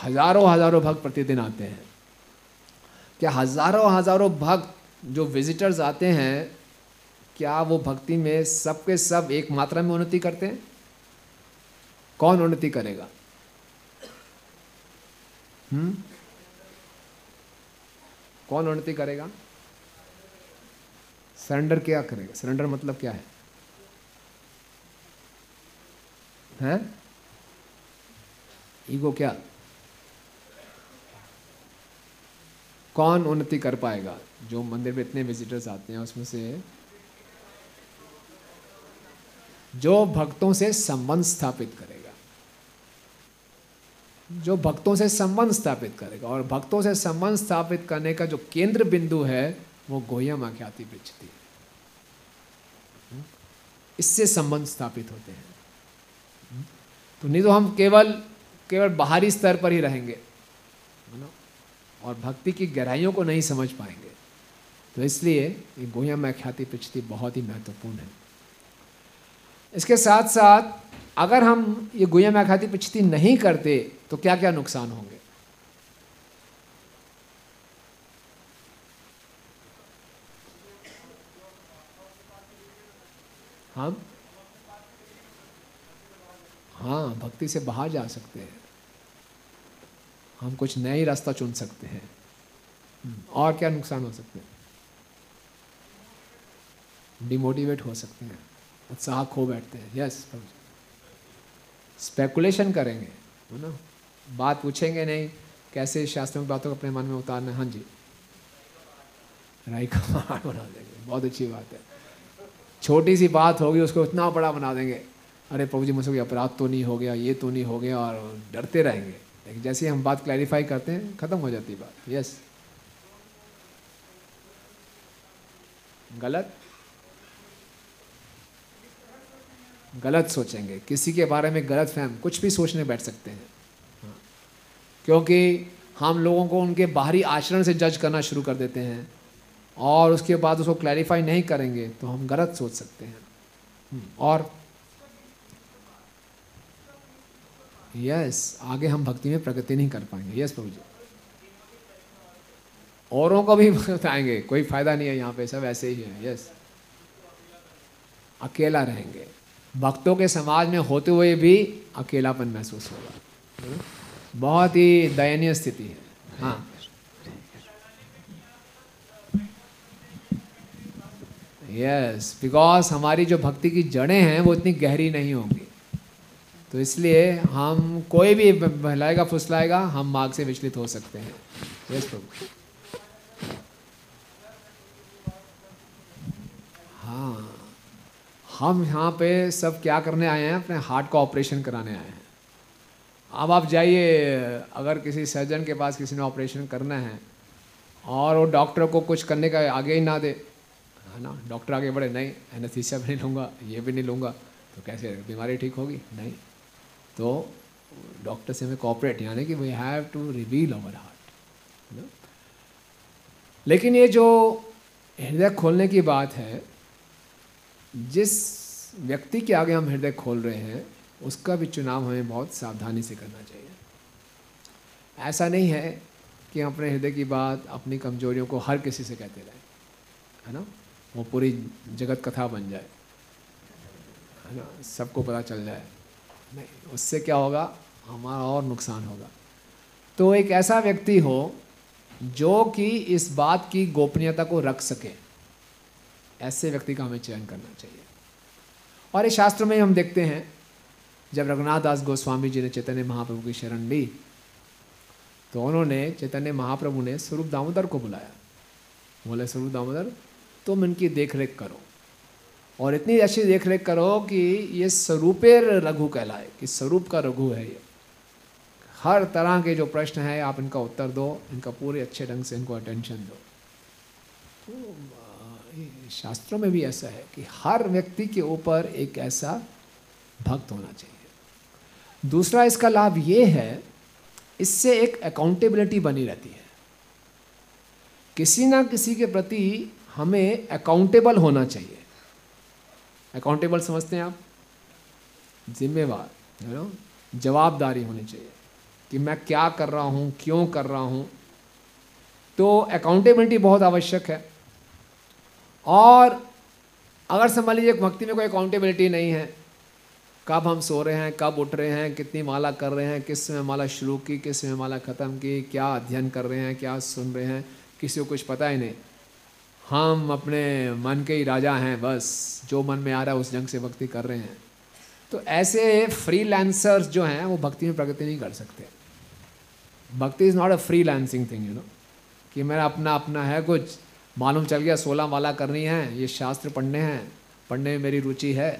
हज़ारों हज़ारों भक्त प्रतिदिन आते हैं। क्या हज़ारों हज़ारों भक्त जो विजिटर्स आते हैं, क्या वो भक्ति में सबके सब एक मात्रा में उन्नति करते हैं? कौन उन्नति करेगा? हम्म? कौन उन्नति करेगा? सरेंडर क्या करेगा? सरेंडर मतलब क्या है? हैं? ईगो क्या? कौन उन्नति कर पाएगा? जो मंदिर में इतने विजिटर्स आते हैं, उसमें से जो भक्तों से संबंध स्थापित करेगा जो भक्तों से संबंध स्थापित करेगा। और भक्तों से संबंध स्थापित करने का जो केंद्र बिंदु है, वो गोयम आख्याति बिचती है। इससे संबंध स्थापित होते हैं। तो नहीं तो हम केवल केवल बाहरी स्तर पर ही रहेंगे और भक्ति की गहराइयों को नहीं समझ पाएँगे। तो इसलिए ये गोया में ख्याति पिछती बहुत ही महत्वपूर्ण है। इसके साथ साथ अगर हम ये गुया में ख्याति पिछती नहीं करते तो क्या क्या नुकसान होंगे? हम? हाँ भक्ति से बाहर जा सकते हैं। हम कुछ नया ही रास्ता चुन सकते हैं। और क्या नुकसान हो सकते हैं? डिमोटिवेट हो सकते हैं उत्साह खो बैठते हैं। यस स्पेकुलेशन करेंगे। है ना बात पूछेंगे नहीं कैसे शास्त्रों की बातों को अपने मन में उतारना हाँ? जी। राई का पहाड़ बना देंगे। बहुत अच्छी बात है। छोटी सी बात होगी उसको इतना बड़ा बना देंगे। अरे प्रभु जी मुझसे कोई अपराध तो नहीं हो गया ये तो नहीं हो गया और डरते रहेंगे। लेकिन जैसे हम बात क्लैरिफाई करते हैं ख़त्म हो जाती बात। यस गलत? गलत सोचेंगे। किसी के बारे में गलत फहम, कुछ भी सोचने बैठ सकते हैं। क्योंकि हम लोगों को उनके बाहरी आचरण से जज करना शुरू कर देते हैं और उसके बाद उसको क्लैरिफाई नहीं करेंगे तो हम गलत सोच सकते हैं। और यस आगे हम भक्ति में प्रगति नहीं कर पाएँगे। यस प्रभु जी। औरों को भी [laughs] बताएँगे, कोई फ़ायदा नहीं है यहाँ पे, सब ऐसे ही है। यस अकेला रहेंगे। भक्तों के समाज में होते हुए भी अकेलापन महसूस होगा। बहुत ही दयनीय स्थिति है। हाँ। यस बिकॉज़ हमारी जो भक्ति की जड़ें हैं, वो इतनी गहरी नहीं होंगी। तो इसलिए हम कोई भी बहलाएगा, फुसलाएगा, हम मार्ग से विचलित हो सकते हैं। यस प्रभु। हाँ। हम यहाँ पे सब क्या करने आए हैं? अपने हार्ट का ऑपरेशन कराने आए हैं। अब आप जाइए, अगर किसी सर्जन के पास किसी ने ऑपरेशन करना है और वो डॉक्टर को कुछ करने का आगे ही ना दे, है ना? डॉक्टर आगे बढ़े, नहीं एनेस्थीसिया भी नहीं लूँगा, ये भी नहीं लूँगा। तो कैसे? बीमारी ठीक होगी? नहीं। तो डॉक्टर से हमें कॉपरेट यानी कि we have to reveal our heart लेकिन ये जो हृदय खोलने की बात है जिस व्यक्ति के आगे हम हृदय खोल रहे हैं, उसका भी चुनाव हमें बहुत सावधानी से करना चाहिए। ऐसा नहीं है कि हम अपने हृदय की बात, अपनी कमजोरियों को हर किसी से कहते रहें, है ना? वो पूरी जगत कथा बन जाए, है ना? सबको पता चल जाए। नहीं, उससे क्या होगा? हमारा और नुकसान होगा। तो एक ऐसा व्यक्ति हो जो कि इस बात की गोपनीयता को रख सके। ऐसे व्यक्ति का हमें चयन करना चाहिए। और इस शास्त्र में हम देखते हैं, जब रघुनाथ दास गोस्वामी जी ने चैतन्य महाप्रभु की शरण ली तो उन्होंने चैतन्य महाप्रभु ने स्वरूप दामोदर को बुलाया। बोले, स्वरूप दामोदर, तुम इनकी देख रेख करो। और इतनी अच्छी देख रेख करो कि ये स्वरूपे रघु कहलाए, कि स्वरूप का रघु है ये। हर तरह के जो प्रश्न है, आप इनका उत्तर दो, इनका पूरे अच्छे ढंग से इनको अटेंशन दो। तो शास्त्रों में भी ऐसा है कि हर व्यक्ति के ऊपर एक ऐसा भक्त होना चाहिए। दूसरा इसका लाभ ये है, इससे एक अकाउंटेबिलिटी बनी रहती है। किसी ना किसी के प्रति हमें अकाउंटेबल होना चाहिए। अकाउंटेबल समझते हैं आप? जिम्मेवार है ना जवाबदारी होनी चाहिए कि मैं क्या कर रहा हूँ, क्यों कर रहा हूँ। तो अकाउंटेबिलिटी बहुत आवश्यक है। और अगर समझ लीजिए भक्ति में कोई अकाउंटेबिलिटी नहीं है, कब हम सो रहे हैं, कब उठ रहे हैं, कितनी माला कर रहे हैं, किसमें माला शुरू की, किसमें माला ख़त्म की, क्या अध्ययन कर रहे हैं, क्या सुन रहे हैं, किसी को कुछ पता ही नहीं। हम अपने मन के ही राजा हैं बस, जो मन में आ रहा है उस ढंग से भक्ति कर रहे हैं। तो ऐसे फ्री जो हैं, वो भक्ति में प्रगति नहीं कर सकते। Bhakti is not a freelancing thing you know कि मेरा अपना अपना है कुछ मालूम चल गया, सोलह माला करनी है, ये शास्त्र पढ़ने हैं, पढ़ने में मेरी रुचि है,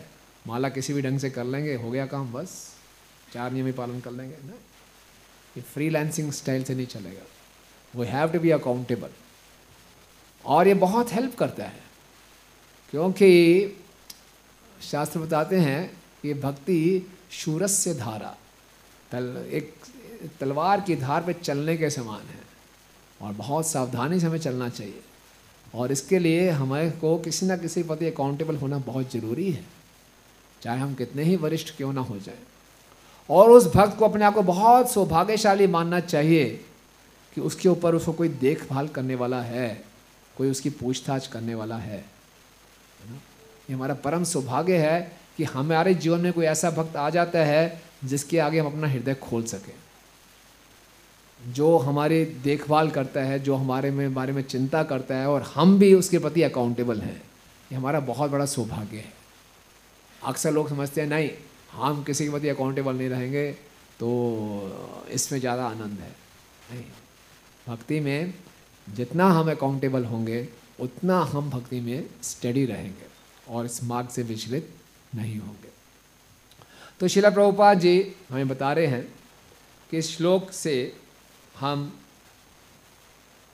माला किसी भी ढंग से कर लेंगे, हो गया काम, बस, चार नियम ही पालन कर लेंगे, ना? ये फ्री स्टाइल से नहीं चलेगा। We have to be accountable और ये बहुत हेल्प करता है, क्योंकि शास्त्र बताते हैं कि भक्ति शूरस्य धारा, तल, एक तलवार की धार पे चलने के समान है, और बहुत सावधानी से हमें चलना चाहिए। और इसके लिए हमें को किसी ना किसी प्रति अकाउंटेबल होना बहुत ज़रूरी है। चाहे हम कितने ही वरिष्ठ क्यों ना हो जाए। और उस भक्त को अपने आप को बहुत सौभाग्यशाली मानना चाहिए कि उसके ऊपर उसको कोई देखभाल करने वाला है, कोई उसकी पूछताछ करने वाला है। ये हमारा परम सौभाग्य है कि हमारे जीवन में कोई ऐसा भक्त आ जाता है जिसके आगे हम अपना हृदय खोल सकें। जो हमारी देखभाल करता है, जो हमारे में, बारे में चिंता करता है और हम भी उसके प्रति अकाउंटेबल हैं, ये हमारा बहुत बड़ा सौभाग्य है। अक्सर लोग समझते हैं, नहीं, हम किसी के प्रति अकाउंटेबल नहीं रहेंगे तो इसमें ज़्यादा आनंद है। नहीं, भक्ति में जितना हम अकाउंटेबल होंगे, उतना हम भक्ति में स्टडी रहेंगे और इस मार्ग से विचलित नहीं होंगे। तो शिला प्रभुपाद जी हमें बता रहे हैं कि श्लोक से हम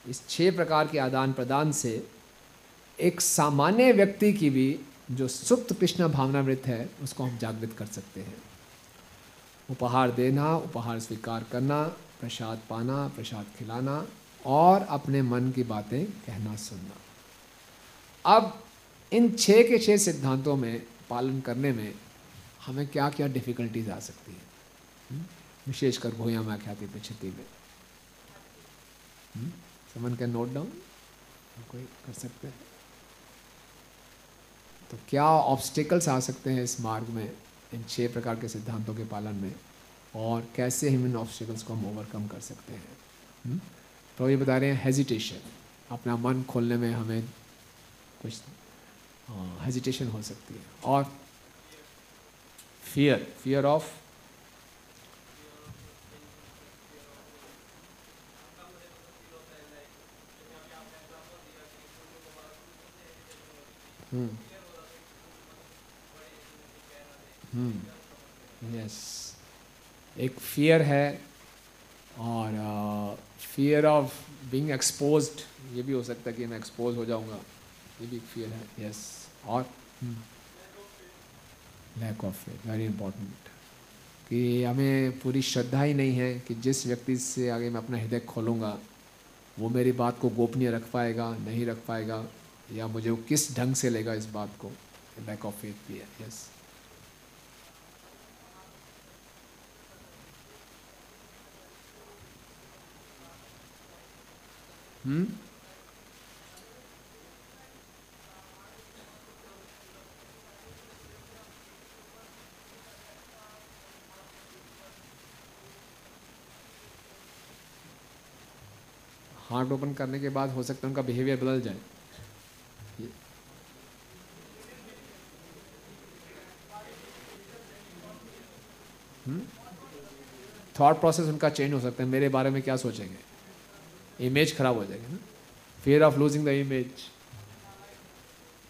इस छह प्रकार के आदान प्रदान से एक सामान्य व्यक्ति की भी जो सुप्त कृष्ण भावनामृत है, उसको हम जागृत कर सकते हैं। उपहार देना, उपहार स्वीकार करना, प्रसाद पाना, प्रसाद खिलाना और अपने मन की बातें कहना सुनना। अब इन छः के छः सिद्धांतों में पालन करने में हमें क्या क्या डिफ़िकल्टीज आ सकती हैं? हम्म? विशेषकर भूयाम आख्याति प्रचिति में। समन कैन नोट डाउन कोई कर सकते हैं? तो क्या ऑब्स्टिकल्स आ सकते हैं इस मार्ग में, इन छह प्रकार के सिद्धांतों के पालन में? और कैसे हम इन ऑब्स्टिकल्स को हम ओवरकम कर सकते हैं? हुँ? तो ये बता रहे हैं हेजिटेशन अपना मन खोलने में हमें कुछ हेजिटेशन हो सकती है। और फियर फियर ऑफ़ यस एक फियर है और फियर ऑफ़ बीइंग एक्सपोज्ड ये भी हो सकता है कि मैं एक्सपोज हो जाऊँगा। ये भी एक फियर है। यस और? Lack of faith very important कि हमें पूरी श्रद्धा ही नहीं है कि जिस व्यक्ति से आगे मैं अपना हृदय खोलूँगा, वो मेरी बात को गोपनीय रख पाएगा, नहीं रख पाएगा। या मुझे वो किस ढंग से लेगा इस बात को? लैक ऑफ़ फेथ भी है यस हम्म हार्ट ओपन करने के बाद हो सकता है उनका बिहेवियर बदल जाए। थॉट प्रोसेस उनका चेंज हो सकता है, मेरे बारे में क्या सोचेंगे? इमेज खराब हो जाएगी ना? Fear of losing the image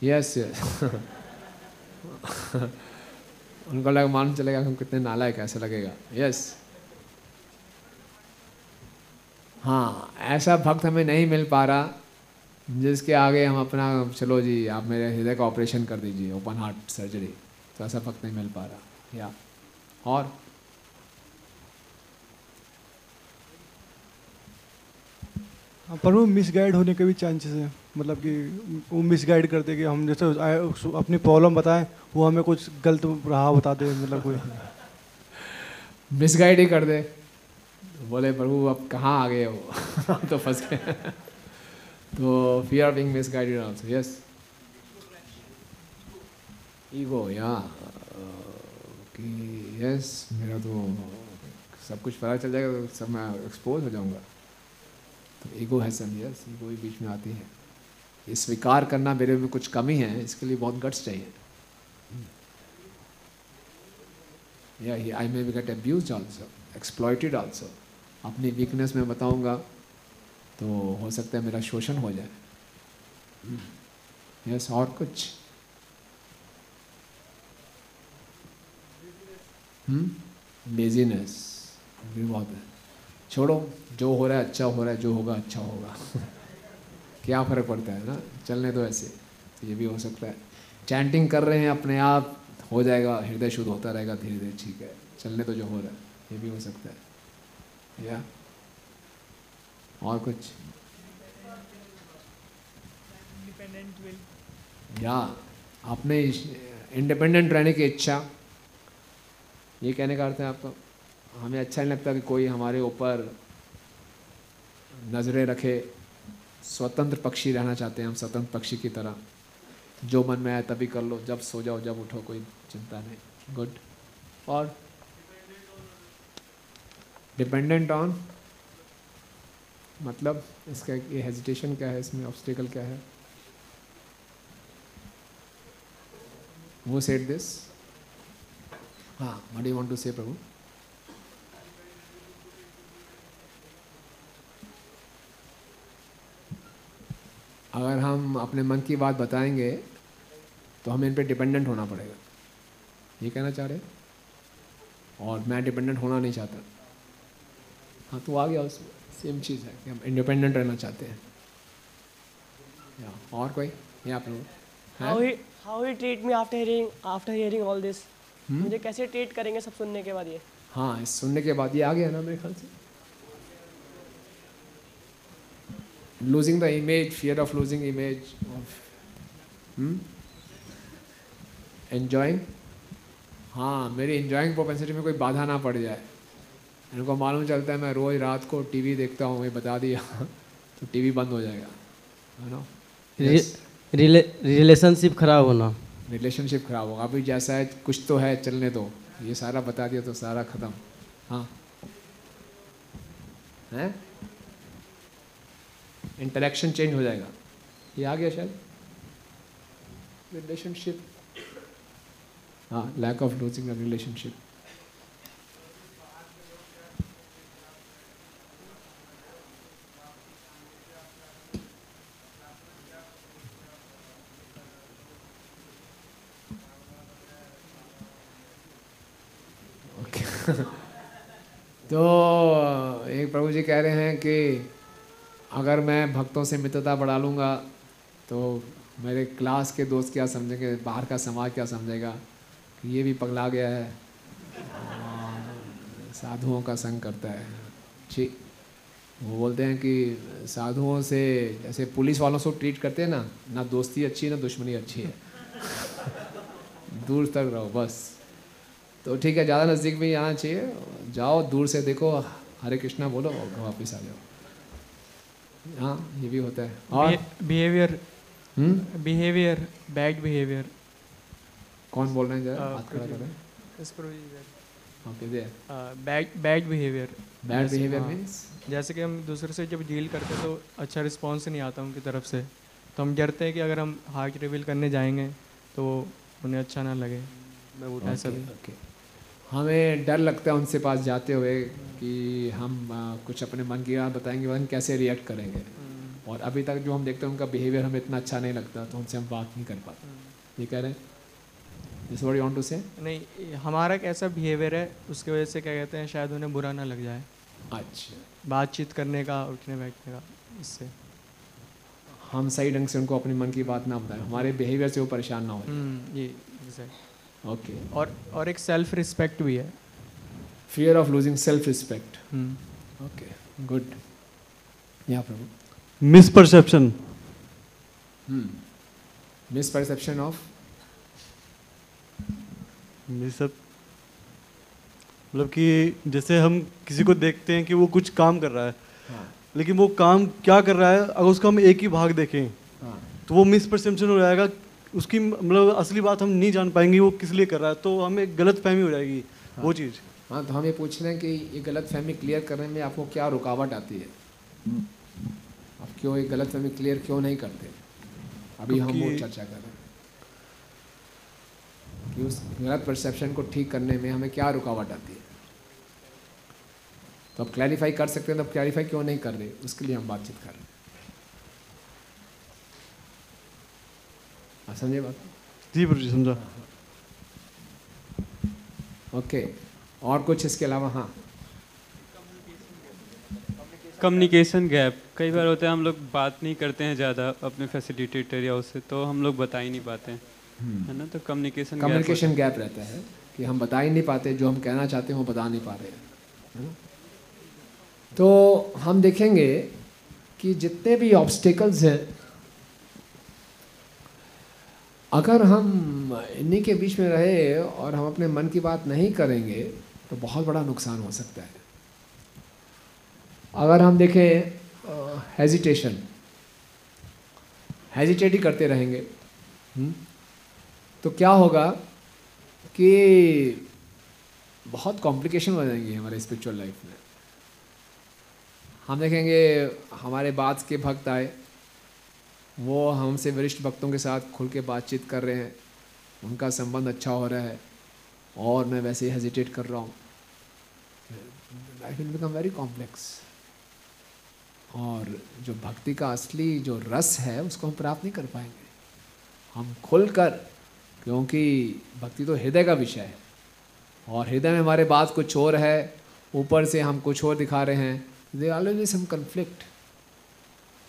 yes yes उनको लगा मालूम चलेगा हम कितने नालायक ऐसा लगेगा। Yes yes. हाँ ऐसा भक्त हमें नहीं मिल पा रहा, जिसके आगे हम अपना, चलो जी, आप मेरे हृदय का ऑपरेशन कर दीजिए ओपन हार्ट सर्जरी तो ऐसा भक्त नहीं मिल पा रहा। या और पर वो मिसगाइड होने के भी चांसेस हैं। मतलब कि वो मिस मिसगाइड करते कि हम जैसे अपनी प्रॉब्लम बताएँ, वो हमें कुछ गलत राह बता दे मतलब कोई। मिसगाइड ही कर दे। बोले, प्रभु, अब कहाँ आ गए हो? [laughs] तो फंस गए। तो fear are being misguided also yes ego या, कि यस मेरा तो सब कुछ पता चल जाएगा तो सब मैं एक्सपोज हो जाऊँगा। ईगो है यस ईगो ही बीच में आती है। ये स्वीकार करना मेरे में कुछ कमी है, इसके लिए बहुत गट्स चाहिए। या I may be get abused also exploited also अपनी वीकनेस में बताऊँगा तो हो सकता है मेरा शोषण हो जाए। यस और कुछ? लेजीनेस भी बहुत है। छोड़ो जो हो रहा है अच्छा हो रहा है जो होगा अच्छा होगा। [laughs] क्या फ़र्क पड़ता है ना? चलने तो ऐसे। तो ये भी हो सकता है। चैंटिंग कर रहे हैं अपने आप हो जाएगा हृदय शुद्ध होता रहेगा धीरे धीरे ठीक है। चलने तो जो हो रहा है। ये भी हो सकता है। या? और कुछ? या? अपने इंडिपेंडेंट रहने की इच्छा। ये कहने का अर्थ है आपका। हमें अच्छा नहीं लगता कि कोई हमारे ऊपर नज़रें रखे। स्वतंत्र पक्षी रहना चाहते हैं हम, स्वतंत्र पक्षी की तरह। जो मन में आए तभी कर लो, जब सो जाओ, जब उठो, कोई चिंता नहीं। गुड और डिपेंडेंट ऑन मतलब इसका ये हेजिटेशन क्या है, इसमें ऑब्स्टिकल क्या है? Who said दिस हाँ do you want to say, प्रभु? अगर हम अपने मन की बात बताएँगे तो हमें इन पर डिपेंडेंट होना पड़ेगा। ये कहना चाह रहे और मैं डिपेंडेंट होना नहीं चाहता। हाँ तो आ गया उसमें सेम चीज़ है कि हम इंडिपेंडेंट रहना चाहते हैं। या और कोई? ये आप लोग? how he how he treat me after hearing after hearing all this? हम्म? मुझे कैसे ट्रीट करेंगे सब सुनने के बाद ये? हाँ सुनने के बाद ये आ गया ना मेरे ख्याल से। Losing the image fear of losing image of enjoying हाँ मेरी एंजॉइंग प्रोपेंसिटी में कोई बाधा ना पड़ जाए। इनको मालूम चलता है मैं रोज़ रात को टीवी देखता हूँ ये बता दिया तो टीवी बंद हो जाएगा है ना रिलेशनशिप खराब होना। रिलेशनशिप खराब होगा। अभी जैसा है कुछ तो है चलने दो। ये सारा बता दिया तो सारा खत्म। हाँ। हैं? इंटरेक्शन चेंज हो जाएगा। ये आ गया शायद। रिलेशनशिप हाँ लैक ऑफ़ लूजिंग रिलेशनशिप तो एक प्रभु जी कह रहे हैं कि अगर मैं भक्तों से मित्रता बढ़ा लूँगा तो मेरे क्लास के दोस्त क्या समझेंगे, बाहर का समाज क्या समझेगा? कि ये भी पगला गया है। साधुओं का संग करता है। ठीक वो बोलते हैं कि साधुओं से, जैसे पुलिस वालों से ट्रीट करते हैं ना ना दोस्ती अच्छी है, ना दुश्मनी अच्छी है। [laughs] दूर तक रहो, बस। तो ठीक है, ज़्यादा नज़दीक में ही आना चाहिए। जाओ, दूर से देखो, हरे कृष्णा बोलो वापस आ जाओ। हाँ ये भी होता है। और? Behaviour hmm? Behaviour bad behaviour कौन बोल रहे हैं जरा? हाथ खड़ा कर हैं बैड बैड बिहेवियर बैड जैसे- बिहेवियर। मीन्स जैसे कि हम दूसरे से जब डील करते हैं तो अच्छा रिस्पॉन्स नहीं आता उनकी तरफ़ से। तो हम डरते हैं कि अगर हम हार्ट रिवील करने जाएँगे तो उन्हें अच्छा ना लगे। मैं वो ऐसा भी। ओके हमें डर लगता है उनसे पास जाते हुए कि हम आ, कुछ अपने मन की बात बताएँगे वह कैसे रिएक्ट करेंगे। और अभी तक जो हम देखते हैं उनका बिहेवियर हमें इतना अच्छा नहीं लगता तो उनसे हम बात नहीं कर पाते। ये कह रहे हैं? This what you want to say नहीं हमारा कैसा बिहेवियर है उसकी वजह से क्या कहते हैं शायद उन्हें बुरा ना लग जाए। अच्छा। बातचीत करने का उठने बैठने का इससे। हम सही ढंग से उनको अपने मन की बात ना बताएँ। हमारे बिहेवियर से वो परेशान ना हो हम्म, ये exact। ओके और और एक सेल्फ रिस्पेक्ट भी है। Fear of losing self respect hmm. Okay good या प्रभु मिसपरसेप्शन मिस परसेप्शन ऑफ़ सब मतलब कि जैसे हम किसी को देखते हैं कि वो कुछ काम कर रहा है हाँ। लेकिन वो काम क्या कर रहा है अगर उसका हम एक ही भाग देखें हाँ। तो वो मिसपरसेप्शन हो जाएगा उसकी मतलब असली बात हम नहीं जान पाएँगे वो किस लिए कर रहा है तो हमें गलत फहमी हो जाएगी हाँ, वो चीज़। हाँ तो हम ये पूछ रहे हैं कि ये गलत फहमी क्लियर करने में आपको क्या रुकावट आती है? आप क्यों ये गलत फहमी क्लियर क्यों नहीं करते? अभी हम वो चर्चा कर रहे हैं। कि उस गलत परसेप्शन को ठीक करने में हमें क्या रुकावट आती है? तो आप क्लैरिफाई कर सकते हैं तो आप क्लैरिफाई क्यों नहीं कर रहे? उसके लिए हम बातचीत कर रहे हैं। समझे बात जी प्रभु जी समझा। ओके और कुछ इसके अलावा हाँ। कम्युनिकेशन गैप कई बार होता है हम लोग बात नहीं करते हैं ज़्यादा अपने फैसिलिटेटर या उससे तो हम लोग बता ही नहीं पाते हैं। है ना? तो कम्युनिकेशन कम्युनिकेशन गैप रहता है कि हम बता ही नहीं पाते जो हम कहना चाहते हैं वो बता नहीं पा रहे हैं। तो हम देखेंगे कि जितने भी ऑब्स्टिकल्स हैं अगर हम इन्हीं के बीच में रहे और हम अपने मन की बात नहीं करेंगे तो बहुत बड़ा नुकसान हो सकता है अगर हम देखें हेजिटेशन हेजिटेट ही करते रहेंगे हम्म? तो क्या होगा कि बहुत कॉम्प्लिकेशन हो जाएँगी हमारे स्पिरिचुअल लाइफ में हम देखेंगे, हमारे बाद के भक्त आए वो हमसे वरिष्ठ भक्तों के साथ खुल के बातचीत कर रहे हैं। उनका संबंध अच्छा हो रहा है और मैं वैसे ही हेजिटेट कर रहा हूँ। Life will become very complex और जो भक्ति का असली जो रस है, उसको हम प्राप्त नहीं कर पाएँगे। हम खुल कर क्योंकि भक्ति तो हृदय का विषय है। और हृदय में हमारे बात कुछ और है, ऊपर से हम कुछ और दिखा रहे हैं। They always some conflict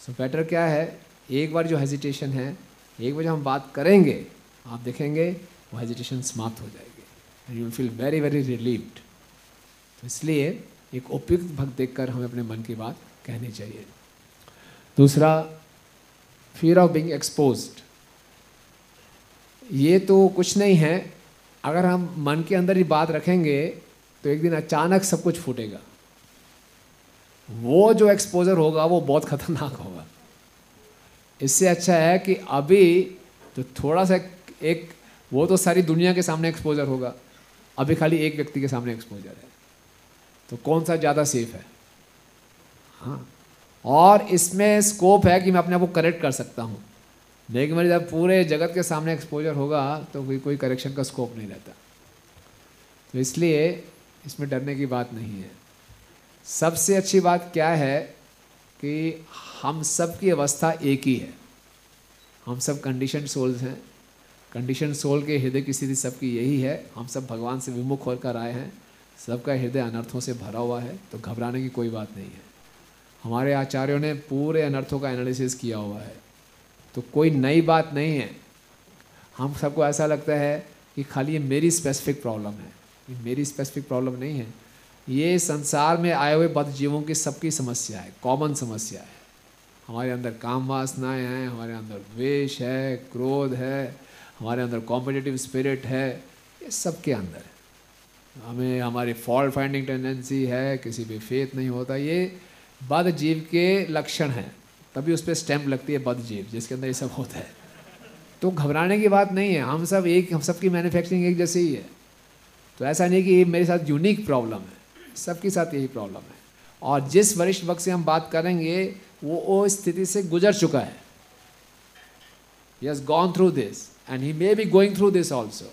so better क्या है? एक बार जो हेजिटेशन है, एक बार जब हम बात करेंगे, आप देखेंगे, वो हेजिटेशन समाप्त हो जाएगी you feel very very relieved तो इसलिए एक उपयुक्त भक्त देखकर हमें अपने मन की बात कहनी चाहिए। दूसरा फियर ऑफ़ बीइंग एक्सपोज ये तो कुछ नहीं है। अगर हम मन के अंदर ही बात रखेंगे तो एक दिन अचानक सब कुछ फूटेगा। वो जो एक्सपोजर होगा, वो बहुत खतरनाक होगा। इससे अच्छा है कि अभी तो थोड़ा सा एक, वो तो सारी दुनिया के सामने एक्सपोजर होगा। अभी खाली एक व्यक्ति के सामने एक्सपोजर है। तो कौन सा ज़्यादा सेफ़ है? हाँ। और इसमें स्कोप है कि मैं अपने आप को करेक्ट कर सकता हूँ। लेकिन मेरे जब पूरे जगत के सामने एक्सपोजर होगा तो कोई कोई करेक्शन का स्कोप नहीं रहता। तो इसलिए इसमें डरने की बात नहीं है। सबसे अच्छी बात क्या है कि हम सब की अवस्था एक ही है। हम सब कंडीशन सोल्स हैं। कंडीशन सोल के हृदय की स्थिति सबकी यही है। हम सब भगवान से विमुख होकर आए हैं। सबका हृदय अनर्थों से भरा हुआ है तो घबराने की कोई बात नहीं है। हमारे आचार्यों ने पूरे अनर्थों का एनालिसिस किया हुआ है। तो कोई नई बात नहीं है। हम सबको ऐसा लगता है कि खाली ये मेरी स्पेसिफिक प्रॉब्लम है। ये मेरी स्पेसिफिक प्रॉब्लम नहीं है। ये संसार में आए हुए बद जीवों की सबकी समस्या है। कॉमन समस्या है। हमारे अंदर काम वासनाएँ हैं, हमारे अंदर द्वेष है, क्रोध है, हमारे अंदर कॉम्पिटिटिव स्पिरिट है, ये सबके अंदर है। हमें, हमारी फॉल्ट फाइंडिंग टेंडेंसी है, किसी पे फेथ नहीं होता, ये बद जीव के लक्षण हैं। तभी उस पर स्टैम्प लगती है बद जीव जिसके अंदर ये सब होता है। तो घबराने की बात नहीं है, हम सब एक, हम सबकी मैन्युफैक्चरिंग एक जैसे ही है। तो ऐसा नहीं कि ये मेरे साथ यूनिक प्रॉब्लम है, सबके साथ यही प्रॉब्लम है। और जिस वरिष्ठ वक्त से हम बात करेंगे वो वो स्थिति से गुजर चुका है। Yes gone through this and he may be going through this also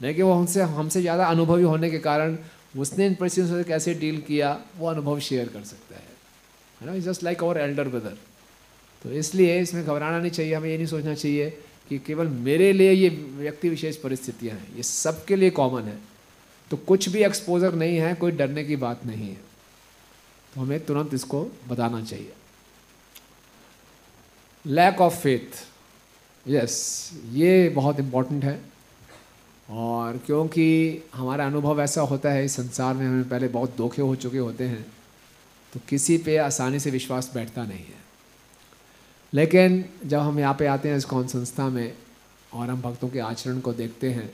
लेकिन वो हमसे हमसे ज़्यादा अनुभवी होने के कारण उसने इन परिस्थितियों से कैसे डील किया, वो अनुभव शेयर कर सकता है। है ना just like our elder brother तो इसलिए इसमें घबराना नहीं चाहिए, हमें ये नहीं सोचना चाहिए कि केवल मेरे लिए ये व्यक्ति विशेष परिस्थितियाँ हैं। ये सबके लिए कॉमन है। तो कुछ भी एक्सपोजर नहीं है, कोई डरने की बात नहीं है। तो हमें तुरंत इसको बताना चाहिए। लैक ऑफ़ फेथ यस ये बहुत इम्पोर्टेंट है। और क्योंकि हमारा अनुभव ऐसा होता है, इस संसार में हमें पहले बहुत धोखे हो चुके होते हैं तो किसी पे आसानी से विश्वास बैठता नहीं है। लेकिन जब हम यहाँ पे आते हैं इस कौन संस्था में, और हम भक्तों के आचरण को देखते हैं,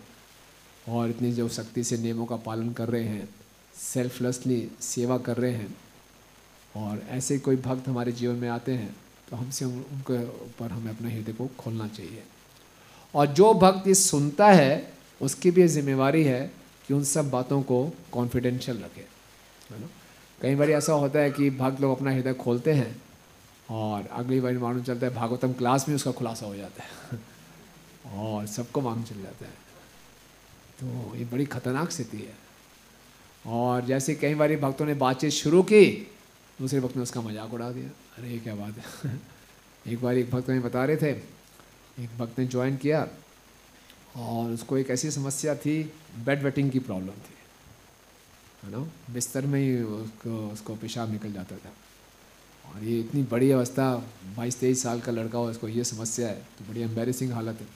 और इतनी जो शक्ति से नियमों का पालन कर रहे हैं सेल्फलेसली सेवा कर रहे हैं, और ऐसे कोई भक्त हमारे जीवन में आते हैं तो हमसे उन- उनके ऊपर हमें अपने हृदय को खोलना चाहिए। और जो भक्त ये सुनता है, उसकी भी जिम्मेवारी है कि उन सब बातों को कॉन्फिडेंशियल रखे, है ना? कई बार ऐसा होता है कि भक्त लोग अपना हृदय खोलते हैं और अगली बार मालूम चलता है भागवतम क्लास में उसका खुलासा हो जाता है [laughs] और सबको मालूम चल जाता है। तो ये बड़ी खतरनाक स्थिति है। और जैसे कई बार भक्तों ने बातचीत शुरू की, दूसरे भक्त ने उसका मज़ाक उड़ा दिया। अरे, क्या बात है। [laughs] एक बार एक भक्त हमें बता रहे थे, एक भक्त ने ज्वाइन किया और उसको एक ऐसी समस्या थी बेड वेटिंग की प्रॉब्लम थी। है ना बिस्तर में ही उसको उसको पेशाब निकल जाता था। और ये इतनी बड़ी अवस्था, बाईस तेईस साल का लड़का हो, इसको ये समस्या है तो बड़ी एम्बेरसिंग हालत है।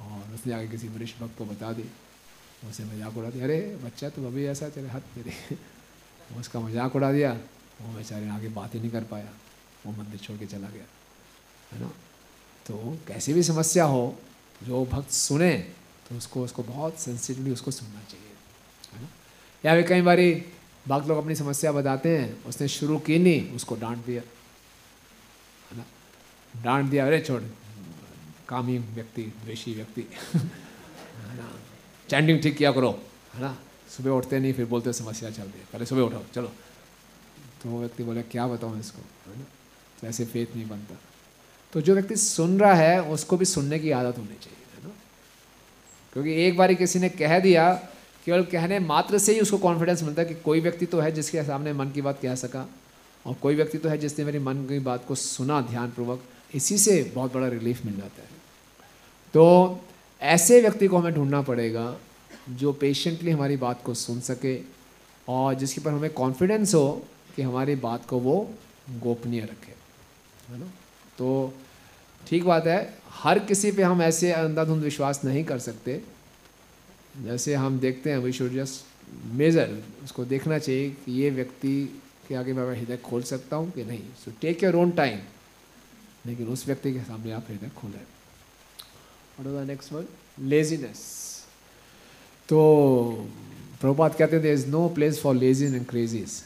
और उसने आगे किसी वरिष्ठ भक्त को बता दी, उसे मज़ाक उड़ा दिया। अरे, बच्चा तुम अभी ऐसा तेरे हाथ तेरे। [laughs] उसका मज़ाक उड़ा दिया। वो बेचारे आगे बात ही नहीं कर पाया। वो मंदिर छोड़ के चला गया, है ना? तो कैसी भी समस्या हो, जो भक्त सुने तो उसको उसको बहुत सेंसिटिवली उसको सुनना चाहिए, है ना? या फिर कई बारी भक्त लोग अपनी समस्या बताते हैं, उसने शुरू की नहीं, उसको डांट दिया, है ना? डांट दिया, अरे छोड़, कामी व्यक्ति, द्वेषी व्यक्ति, [laughs] है ना? चैंडिंग ठीक किया करो, है ना? सुबह उठते नहीं, फिर बोलते समस्या चल रही है। पहले सुबह उठाओ चलो। तो वो व्यक्ति बोले, क्या बताऊँ इसको? है ना? तो ऐसे फेथ नहीं बनता। तो जो व्यक्ति सुन रहा है, उसको भी सुनने की आदत होनी चाहिए, है ना? क्योंकि एक बार किसी ने कह दिया, केवल कहने मात्र से ही उसको कॉन्फिडेंस मिलता है कि कोई व्यक्ति तो है जिसके सामने मन की बात कह सका, और कोई व्यक्ति तो है जिसने मेरी मन की बात को सुना ध्यानपूर्वक। इसी से बहुत बड़ा रिलीफ मिल जाता है। तो ऐसे व्यक्ति को हमें ढूंढना पड़ेगा, जो पेशेंटली हमारी बात को सुन सके, और जिसके पर हमें कॉन्फिडेंस हो कि हमारी बात को वो गोपनीय रखे, है ना? तो ठीक बात है, हर किसी पे हम ऐसे अंधाधुंध विश्वास नहीं कर सकते। जैसे हम देखते हैं वी शुड जस्ट मेजर, उसको देखना चाहिए कि ये व्यक्ति के आगे मैं हृदय खोल सकता हूँ कि नहीं। So take your own time लेकिन उस व्यक्ति के सामने आप हृदय खोलें। और नेक्स्ट वर्ड लेजीनेस तो प्रभुपात कहते हैं is no place for lazies and crazies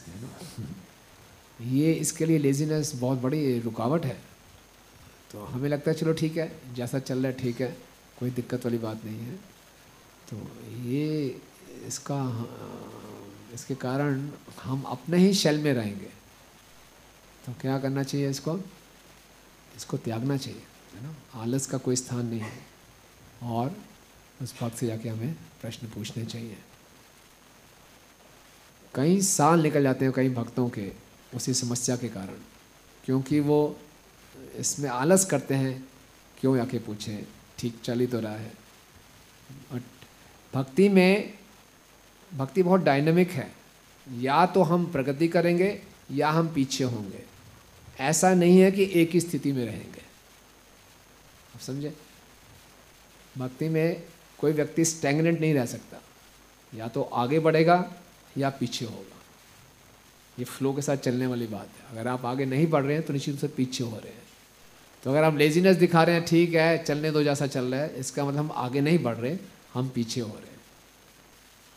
ये इसके लिए लेजीनेस बहुत बड़ी रुकावट है। तो हमें लगता है, चलो ठीक है, जैसा चल रहा है, ठीक है, कोई दिक्कत वाली बात नहीं है। तो ये इसका इसके कारण हम अपने ही शैल में रहेंगे। तो क्या करना चाहिए इसको? इसको त्यागना चाहिए, है ना? आलस का कोई स्थान नहीं है। और उस भक्त से जाके हमें प्रश्न पूछने चाहिए। कई साल निकल जाते हैं कई भक्तों के उसी समस्या के कारण। क्योंकि वो इसमें आलस करते हैं, क्यों आके पूछें, ठीक चल ही तो रहा है। बट भक्ति में, भक्ति बहुत डायनेमिक है। या तो हम प्रगति करेंगे, या हम पीछे होंगे। ऐसा नहीं है कि एक ही स्थिति में रहेंगे। आप समझे? भक्ति में कोई व्यक्ति स्टैगनेंट नहीं रह सकता। या तो आगे बढ़ेगा, या पीछे होगा। ये फ्लो के साथ चलने वाली बात है। अगर आप आगे नहीं बढ़ रहे हैं तो निश्चित रूप से पीछे हो रहे हैं। तो अगर आप लेजीनेस दिखा रहे हैं, ठीक है, चलने दो जैसा चल रहा है, इसका मतलब हम आगे नहीं बढ़ रहे, हम पीछे हो रहे हैं।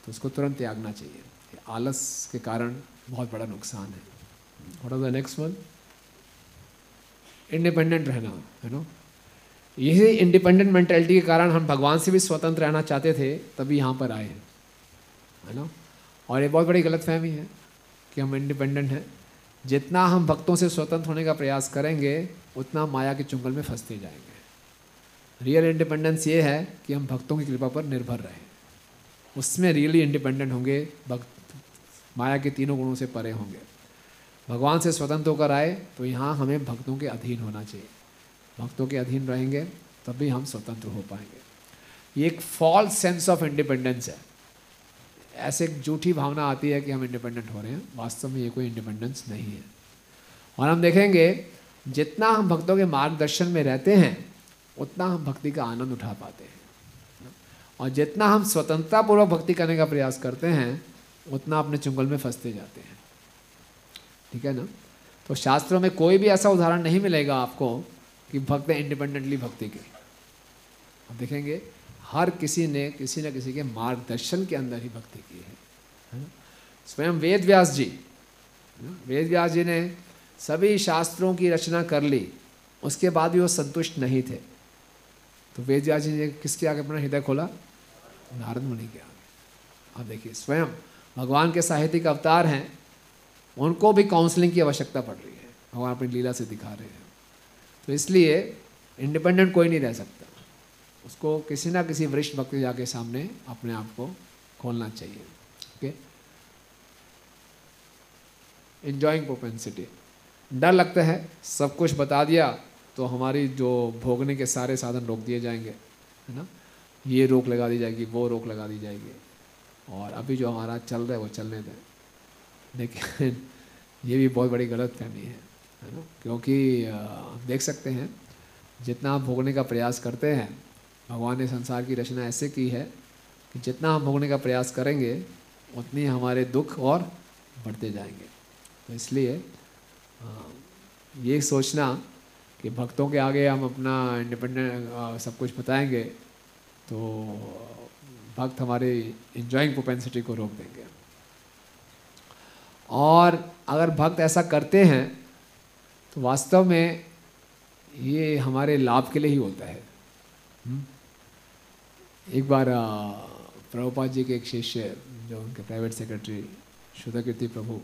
तो उसको तुरंत त्यागना चाहिए। आलस के कारण बहुत बड़ा नुकसान है। What are the next one independent रहना है नो यही इंडिपेंडेंट मेंटेलिटी के कारण हम भगवान से भी स्वतंत्र रहना चाहते थे, तभी यहाँ पर आए हैं है ना और ये बहुत बड़ी गलतफहमी है। कि हम इंडिपेंडेंट हैं। जितना हम भक्तों से स्वतंत्र होने का प्रयास करेंगे, उतना माया के चुंगल में फंसते जाएँगे। रियल इंडिपेंडेंस ये है कि हम भक्तों की कृपा पर निर्भर रहें। उसमें रियली इंडिपेंडेंट होंगे, भक्त माया के तीनों गुणों से परे होंगे। भगवान से स्वतंत्र होकर आए तो यहाँ हमें भक्तों के अधीन होना चाहिए। भक्तों के अधीन रहेंगे, तभी हम स्वतंत्र हो पाएँगे। ये एक फॉल्स सेंस ऑफ़ इंडिपेंडेंस है। ऐसे एक झूठी भावना आती है कि हम इंडिपेंडेंट हो रहे हैं। वास्तव में ये कोई इंडिपेंडेंस नहीं है। और हम देखेंगे, जितना हम भक्तों के मार्गदर्शन में रहते हैं, उतना हम भक्ति का आनंद उठा पाते हैं। और जितना हम स्वतंत्रतापूर्वक भक्ति करने का प्रयास करते हैं, उतना अपने चुंगल में फंसते जाते हैं। ठीक है ना? तो शास्त्रों में कोई भी ऐसा उदाहरण नहीं मिलेगा आपको कि भक्त इंडिपेंडेंटली भक्ति के। आप देखेंगे हर किसी ने, किसी न किसी के मार्गदर्शन के अंदर ही भक्ति की है। है? स्वयं वेद व्यास जी, है? वेद व्यास जी ने सभी शास्त्रों की रचना कर ली, उसके बाद भी वो संतुष्ट नहीं थे। तो वेद व्यास जी ने किसके आगे अपना हृदय खोला? नारद मुनि के आगे। आप देखिए, स्वयं भगवान के साहित्यिक अवतार हैं, उनको भी काउंसलिंग की आवश्यकता पड़ रही है। भगवान अपनी लीला से दिखा रहे हैं। तो इसलिए इंडिपेंडेंट कोई नहीं रह सकता। उसको किसी ना किसी वरिष्ठ भक्त जाके सामने अपने आप को खोलना चाहिए ओके इंजॉइंग प्रोपेंसिटी डर लगता है, सब कुछ बता दिया तो हमारी जो भोगने के सारे साधन रोक दिए जाएँगे, है ना? ये रोक लगा दी जाएगी, वो रोक लगा दी जाएगी, और अभी जो हमारा चल रहा है, वो चलने दें। लेकिन ये भी बहुत बड़ी गलत फहमी है है ना? क्योंकि देख सकते हैं, जितना आप भोगने का प्रयास करते हैं भगवान ने संसार की रचना ऐसे की है कि जितना हम भोगने का प्रयास करेंगे, उतनी हमारे दुख और बढ़ते जाएँगे। तो इसलिए ये सोचना कि भक्तों के आगे हम अपना इंडिपेंडेंट सब कुछ बताएँगे तो भक्त हमारे इंजॉइंग प्रोपेंसिटी को रोक देंगे। और अगर भक्त ऐसा करते हैं तो वास्तव में ये हमारे लाभ के लिए ही होता है। एक बार प्रभुपाद जी के एक शिष्य, जो उनके प्राइवेट सेक्रेटरी शुद्ध प्रभु,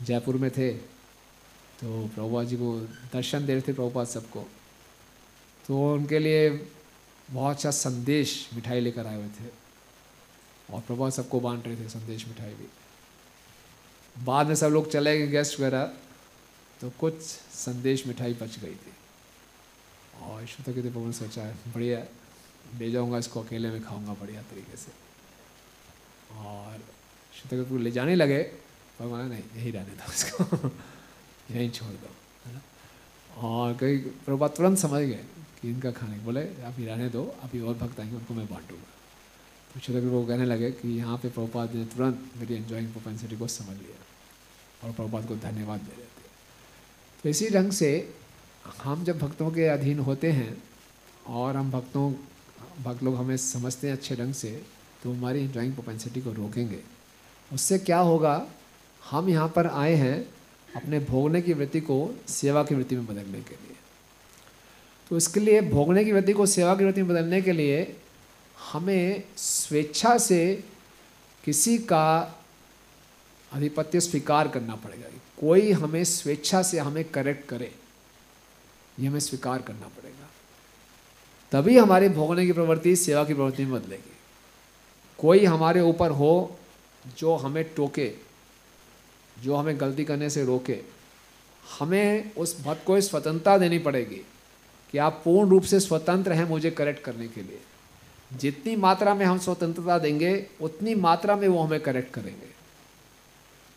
जयपुर में थे तो प्रभुपाद जी को दर्शन दे रहे थे प्रभुपाद सबको। तो उनके लिए बहुत अच्छा संदेश मिठाई लेकर आए हुए थे। और प्रभुपाद सबको बांट रहे थे संदेश मिठाई भी। बाद में सब लोग चले गए गेस्ट वगैरह तो कुछ संदेश मिठाई बच गई थी। और शुद्ध कीर्ति प्रभु ने सोचा बढ़िया ले जाऊँगा इसको, अकेले में खाऊँगा बढ़िया तरीके से। और शुद्ध कीर्ति ले जाने लगे भगवान नहीं, यही रहने दो इसको। [laughs] यहीं छोड़ दो, है ना? और कई प्रभुपाद तुरंत समझ गए कि इनका खाने बोले, आप ही रहने दो अभी और भक्त आएँगे, उनको मैं बांटूँगा तो शुद्ध कीर्ति प्रभु कहने लगे कि यहाँ पे प्रभुपाद ने तुरंत मेरी एंजॉइंग प्रोपेंसिटी को समझ लिया और प्रभुपाद को धन्यवाद दे रहे थे। तो इसी ढंग से हम जब भक्तों के अधीन होते हैं और हम भक्तों, भक्त लोग हमें समझते हैं अच्छे ढंग से तो हमारी इंजॉइंग प्रोपेंसिटी को रोकेंगे। उससे क्या होगा? हम यहाँ पर आए हैं अपने भोगने की वृत्ति को सेवा की वृत्ति में बदलने के लिए। तो इसके लिए भोगने की वृत्ति को सेवा की वृत्ति में बदलने के लिए हमें स्वेच्छा से किसी का आधिपत्य स्वीकार करना पड़ेगा। कोई हमें स्वेच्छा से हमें करेक्ट करे। ये हमें स्वीकार करना पड़ेगा। तभी हमारे भोगने की प्रवृत्ति, सेवा की प्रवृत्ति में बदलेगी। कोई हमारे ऊपर हो जो हमें टोके, जो हमें गलती करने से रोके, हमें उस भक्त को स्वतंत्रता देनी पड़ेगी कि आप पूर्ण रूप से स्वतंत्र हैं मुझे करेक्ट करने के लिए। जितनी मात्रा में हम स्वतंत्रता देंगे, उतनी मात्रा में वो हमें करेक्ट करेंगे।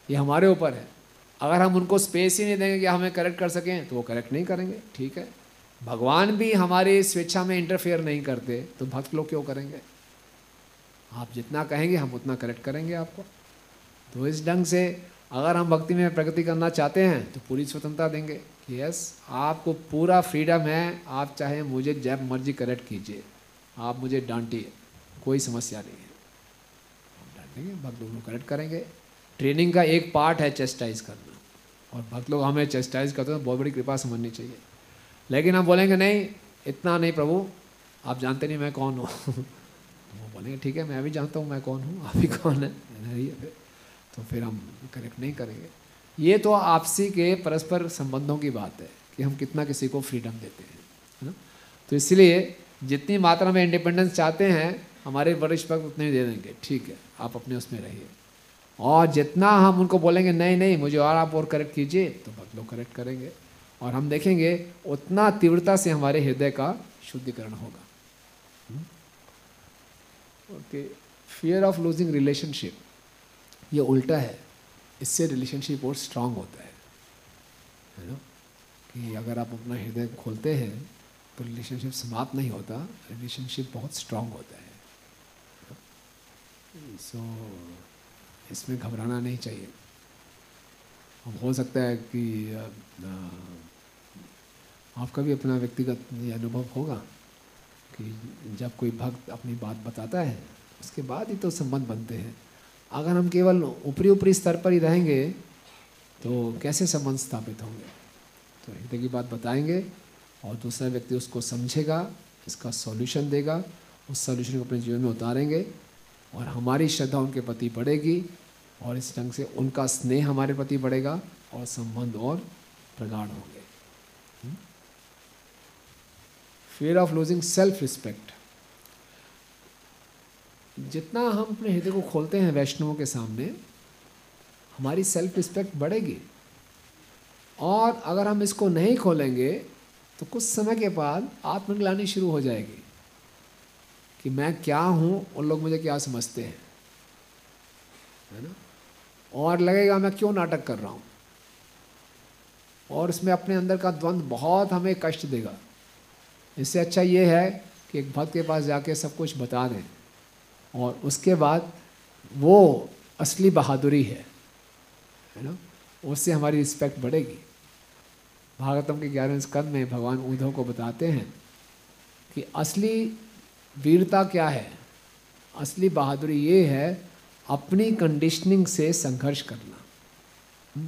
ये हमारे ऊपर है। अगर हम उनको स्पेस ही नहीं देंगे कि हमें करेक्ट कर सकें तो वो करेक्ट नहीं करेंगे, ठीक है? भगवान भी हमारी स्वेच्छा में इंटरफेयर नहीं करते तो भक्त लोग क्यों करेंगे? आप जितना कहेंगे, हम उतना करेक्ट करेंगे आपको। तो इस ढंग से अगर हम भक्ति में प्रगति करना चाहते हैं तो पूरी स्वतंत्रता देंगे कि यस आपको पूरा फ्रीडम है, आप चाहे मुझे जब मर्ज़ी करेक्ट कीजिए। आप मुझे डांटिए, कोई समस्या नहीं है। हम डांटेंगे, भक्त लोग करेक्ट करेंगे। ट्रेनिंग का एक पार्ट है चेस्टाइज करना। और भक्त लोग हमें चेस्टाइज करते हैं तो बहुत बड़ी कृपा समझनी चाहिए। लेकिन हम बोलेंगे, नहीं, इतना नहीं प्रभु, आप जानते नहीं मैं कौन हूँ? [laughs] तो वो बोलेंगे, ठीक है, मैं भी जानता हूँ मैं कौन हूँ, आप ही कौन है? [laughs] फिर तो फिर हम करेक्ट नहीं करेंगे। ये तो आपसी के परस्पर संबंधों की बात है, कि हम कितना किसी को फ्रीडम देते हैं, है ना? तो इसलिए जितनी मात्रा में इंडिपेंडेंस चाहते हैं, हमारे वरिष्ठ भक्त उतने ही दे देंगे। ठीक है, आप अपने उसमें रहिए। और जितना हम उनको बोलेंगे नहीं नहीं मुझे और आप और करेक्ट कीजिए तो भक्त लोग करेक्ट करेंगे। और हम देखेंगे उतना तीव्रता से हमारे हृदय का शुद्धिकरण होगा। Okay fear of losing relationship ये उल्टा है। इससे रिलेशनशिप और स्ट्रांग होता है। है ना? कि अगर आप अपना हृदय खोलते हैं तो रिलेशनशिप समाप्त नहीं होता रिलेशनशिप बहुत स्ट्रांग होता है। सो so, इसमें घबराना नहीं चाहिए। अब हो सकता है कि आपका भी अपना व्यक्तिगत ये अनुभव होगा कि जब कोई भक्त अपनी बात बताता है, उसके बाद ही तो संबंध बनते हैं। अगर हम केवल ऊपरी ऊपरी स्तर पर ही रहेंगे तो कैसे संबंध स्थापित होंगे? तो हृदय की बात बताएँगे और दूसरा व्यक्ति उसको समझेगा, इसका सॉल्यूशन देगा, उस सॉल्यूशन को अपने जीवन में उतारेंगे। और हमारी श्रद्धा उनके प्रति बढ़ेगी और इस ढंग से उनका स्नेह हमारे प्रति बढ़ेगा और संबंध और प्रगाढ़ होंगे। Fear of losing self respect जितना हम अपने हृदय को खोलते हैं वैष्णवों के सामने, हमारी सेल्फ रिस्पेक्ट बढ़ेगी। और अगर हम इसको नहीं खोलेंगे तो कुछ समय के बाद आत्मग्लानी शुरू हो जाएगी। कि मैं क्या हूँ और लोग मुझे क्या समझते हैं। है ना? और लगेगा मैं क्यों नाटक कर रहा हूँ? और उसमें अपने अंदर का द्वंद्व बहुत हमें कष्ट देगा। इससे अच्छा ये है कि एक भक्त के पास जाके सब कुछ बता दें। और उसके बाद वो असली बहादुरी है। है ना? उससे हमारी रिस्पेक्ट बढ़ेगी। भागवतम के ग्यारहवें स्कंद में भगवान उद्धव को बताते हैं कि असली वीरता क्या है? असली बहादुरी ये है, अपनी कंडीशनिंग से संघर्ष करना।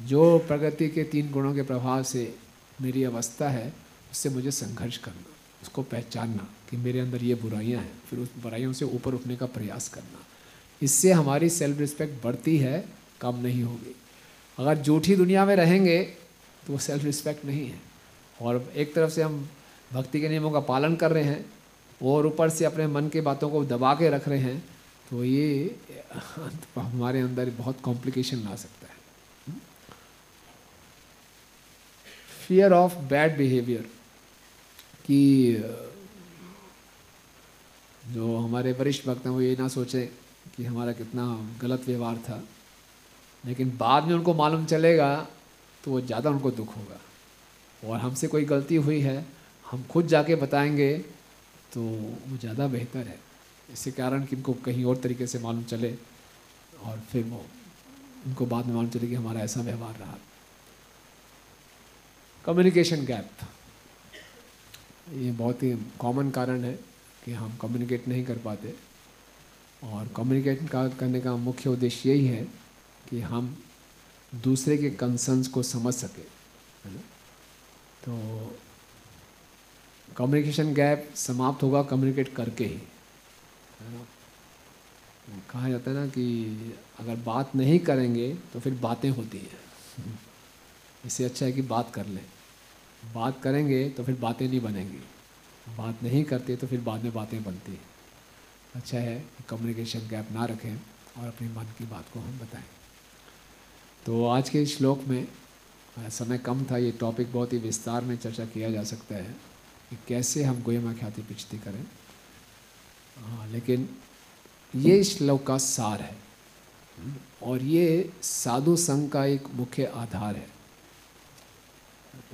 जो प्रगति के तीन गुणों के प्रभाव से मेरी अवस्था है, उससे मुझे संघर्ष करना, उसको पहचानना कि मेरे अंदर ये बुराइयाँ हैं, फिर उस बुराइयों से ऊपर उठने का प्रयास करना। इससे हमारी सेल्फ रिस्पेक्ट बढ़ती है, कम नहीं होगी। अगर झूठी दुनिया में रहेंगे तो वो सेल्फ रिस्पेक्ट नहीं है। और एक तरफ़ से हम भक्ति के नियमों का पालन कर रहे हैं और ऊपर से अपने मन के बातों को दबा के रख रहे हैं तो ये हमारे अंदर बहुत कॉम्प्लिकेशन ला सकता है। फियर ऑफ़ बैड बिहेवियर कि, जो हमारे वरिष्ठ भक्त हैं वो ये ना सोचे कि हमारा कितना गलत व्यवहार था, लेकिन बाद में उनको मालूम चलेगा तो वो ज़्यादा उनको दुख होगा। और हमसे कोई गलती हुई है, हम खुद जाके बताएँगे तो वो ज़्यादा बेहतर है। इसके कारण कि इनको कहीं और तरीके से मालूम चले और फिर वो उनको बाद में मालूम चले कि हमारा ऐसा व्यवहार रहा। कम्युनिकेशन गैप ये बहुत ही कॉमन कारण है कि हम कम्युनिकेट नहीं कर पाते। और कम्युनिकेट का, करने का मुख्य उद्देश्य यही है कि हम दूसरे के कंसर्न्स को समझ सके, है ना? तो कम्युनिकेशन गैप समाप्त होगा कम्युनिकेट करके ही। है ना? कहा जाता है ना कि अगर बात नहीं करेंगे तो फिर बातें होती हैं। इससे अच्छा है कि बात कर लें। बात करेंगे तो फिर बातें नहीं बनेंगी। बात नहीं करते तो फिर बाद में बातें बनती हैं। अच्छा है कि कम्युनिकेशन गैप ना रखें और अपने मन की बात को हम बताएँ। तो आज के श्लोक में, समय कम था, ये टॉपिक बहुत ही विस्तार में चर्चा किया जा सकता है। कि कैसे हम गोयमा ख्याति पिछती करें। हाँ लेकिन ये श्लोक का सार है। और ये साधु संघ का एक मुख्य आधार है।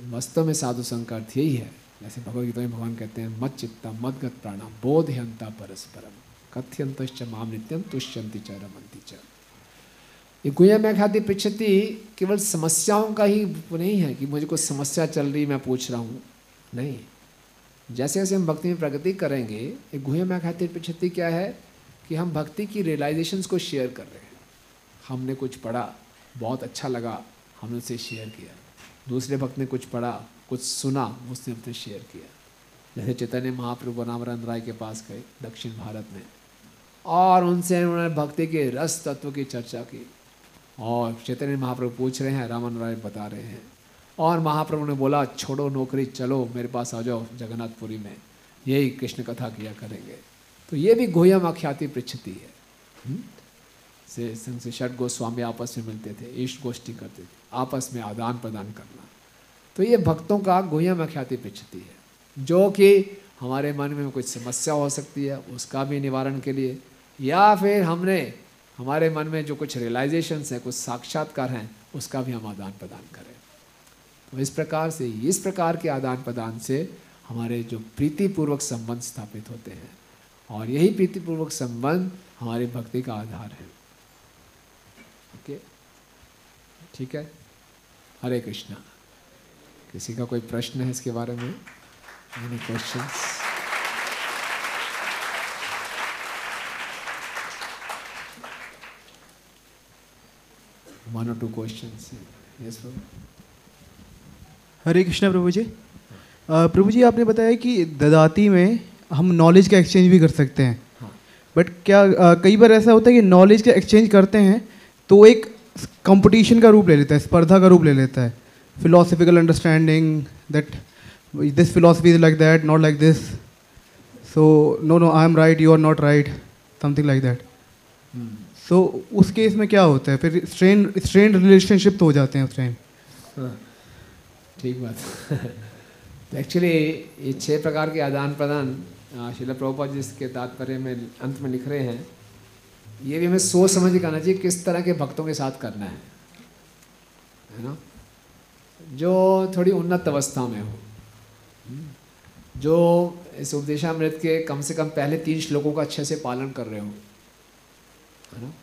वास्तव में साधु संघ का अर्थ यही है। जैसे भगवद गीता में भगवान कहते हैं, मत चित्ता, मत गत प्राणा बोधयंता परस्परम कथ्यंत माम नित्यम तुष्यंति च रमंती च। ये गुया में खाती पृछति केवल समस्याओं का ही नहीं है कि मुझे कोई समस्या चल रही मैं पूछ रहा हूँ। नहीं। जैसे जैसे हम भक्ति में प्रगति करेंगे, एक गुहे में खाती पृछति क्या है कि हम भक्ति की रियलाइजेशंस को शेयर कर रहे हैं। हमने कुछ पढ़ा, बहुत अच्छा लगा, हमने उसे शेयर किया। दूसरे भक्त ने कुछ पढ़ा, कुछ सुना, उसने हमसे शेयर किया। जैसे चैतन्य महाप्रभु बनावरन राय के पास गए दक्षिण भारत में, और उनसे उन्होंने भक्ति के रस तत्व की चर्चा की। और चैतन्य महाप्रभु पूछ रहे हैं रामन राय बता रहे हैं। और महाप्रभु ने बोला, छोड़ो नौकरी, चलो, मेरे पास आ जाओ जगन्नाथपुरी में। यही कृष्ण कथा किया करेंगे। तो ये भी गोयम आख्याति पृछति है। हम्म? से संघ से गोस्वामी आपस में मिलते थे, ईष्ट गोष्ठी करते थे, आपस में आदान प्रदान करना। तो ये भक्तों का गोयम आख्याति पृछति है, जो कि हमारे मन में कुछ समस्या हो सकती है, उसका भी निवारण के लिए, या फिर हमने, हमारे मन में जो कुछ रियलाइजेशंस हैं, कुछ साक्षात्कार हैं, उसका भी हम आदान प्रदान करें। तो इस प्रकार से, इस प्रकार के आदान प्रदान से हमारे जो प्रीतिपूर्वक संबंध स्थापित होते हैं। और यही प्रीतिपूर्वक संबंध हमारी भक्ति का आधार है। ओके? ठीक है? हरे कृष्णा। किसी का कोई प्रश्न है इसके बारे में? Any questions one or two questions. Yes bro Hare Krishna प्रभु जी। प्रभु जी आपने बताया कि ददाती में हम नॉलेज का एक्सचेंज भी कर सकते हैं। बट क्या अ, कई बार ऐसा होता है कि नॉलेज का एक्सचेंज करते हैं तो एक कंपटीशन का रूप ले लेता है स्पर्धा का रूप ले लेता है। Philosophical understanding that this philosophy is like that not like this so no no I am right you are not right something like that so उस केस में क्या होता है? फिर स्ट्रेन स्ट्रेन रिलेशनशिप तो हो जाते हैं उस टाइम ठीक बात तो एक्चुअली ये छह प्रकार के आदान प्रदान शिला प्रभुपा जी इसके तात्पर्य में अंत में लिख रहे हैं। ये भी हमें सोच समझ के करना चाहिए किस तरह के भक्तों के साथ करना है। है ना? जो थोड़ी उन्नत अवस्था में हो। जो इस उपदेशामृत के कम से कम पहले तीन श्लोकों का अच्छे से पालन कर रहे हो। है ना?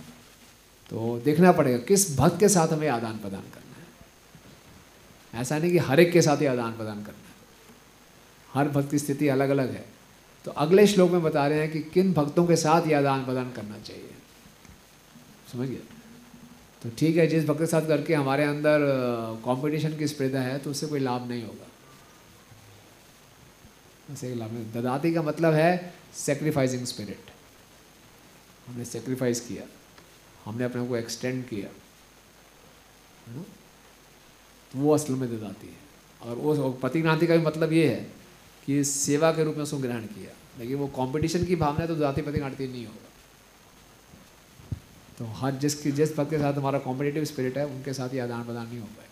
तो देखना पड़ेगा किस भक्त के साथ हमें आदान प्रदान करना ऐसा नहीं कि हर एक के साथ ही आदान प्रदान करना है। हर भक्त की स्थिति अलग अलग है। तो अगले श्लोक में बता रहे हैं कि किन भक्तों के साथ ये आदान प्रदान करना चाहिए। समझ गए तो ठीक है, जिस भक्त के साथ करके हमारे अंदर कंपटीशन की स्पर्धा है तो उससे कोई लाभ नहीं होगा। ऐसे कोई लाभ ददाती का मतलब है सेक्रीफाइसिंग स्पिरिट हमने सेक्रीफाइस किया। हमने अपने को एक्सटेंड किया। है ना? वो असल में ददाती है। और वो प्रतिक्रांति का भी मतलब ये है कि सेवा के रूप में उसको ग्रहण किया। लेकिन वो कंपटीशन की भावना है तो ददाती प्रतिक्रांति नहीं होगा। तो हर जिसकी जिस पद के साथ हमारा कॉम्पिटेटिव स्पिरिट है, उनके साथ ही आदान प्रदान नहीं हो पाएगा।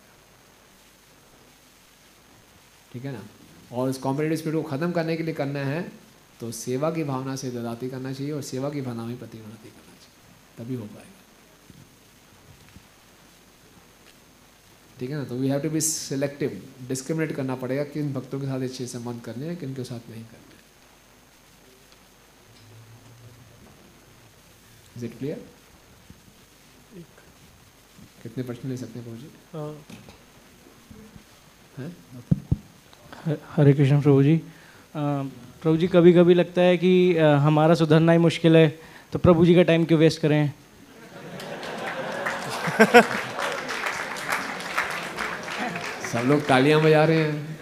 ठीक है ना? और इस कॉम्पिटेटिव स्पिरिट को ख़त्म करने के लिए करना है तो सेवा की भावना से ददाती करना चाहिए और सेवा की भावना में प्रतिगणति करना चाहिए। तभी हो पाएगा। ठीक है ना? तो we have to be selective discriminate करना पड़ेगा किन भक्तों के साथ अच्छे संबंध करने हैं किन के साथ नहीं करने हैं इज़ इट क्लियर कितने प्रश्न ले सकते हैं प्रभु जी? हैं। हरे कृष्ण प्रभु जी। प्रभु जी कभी कभी लगता है कि हमारा सुधरना ही मुश्किल है तो प्रभु जी का टाइम क्यों वेस्ट करें? [laughs] सब लोग तालियाँ बजा रहे हैं।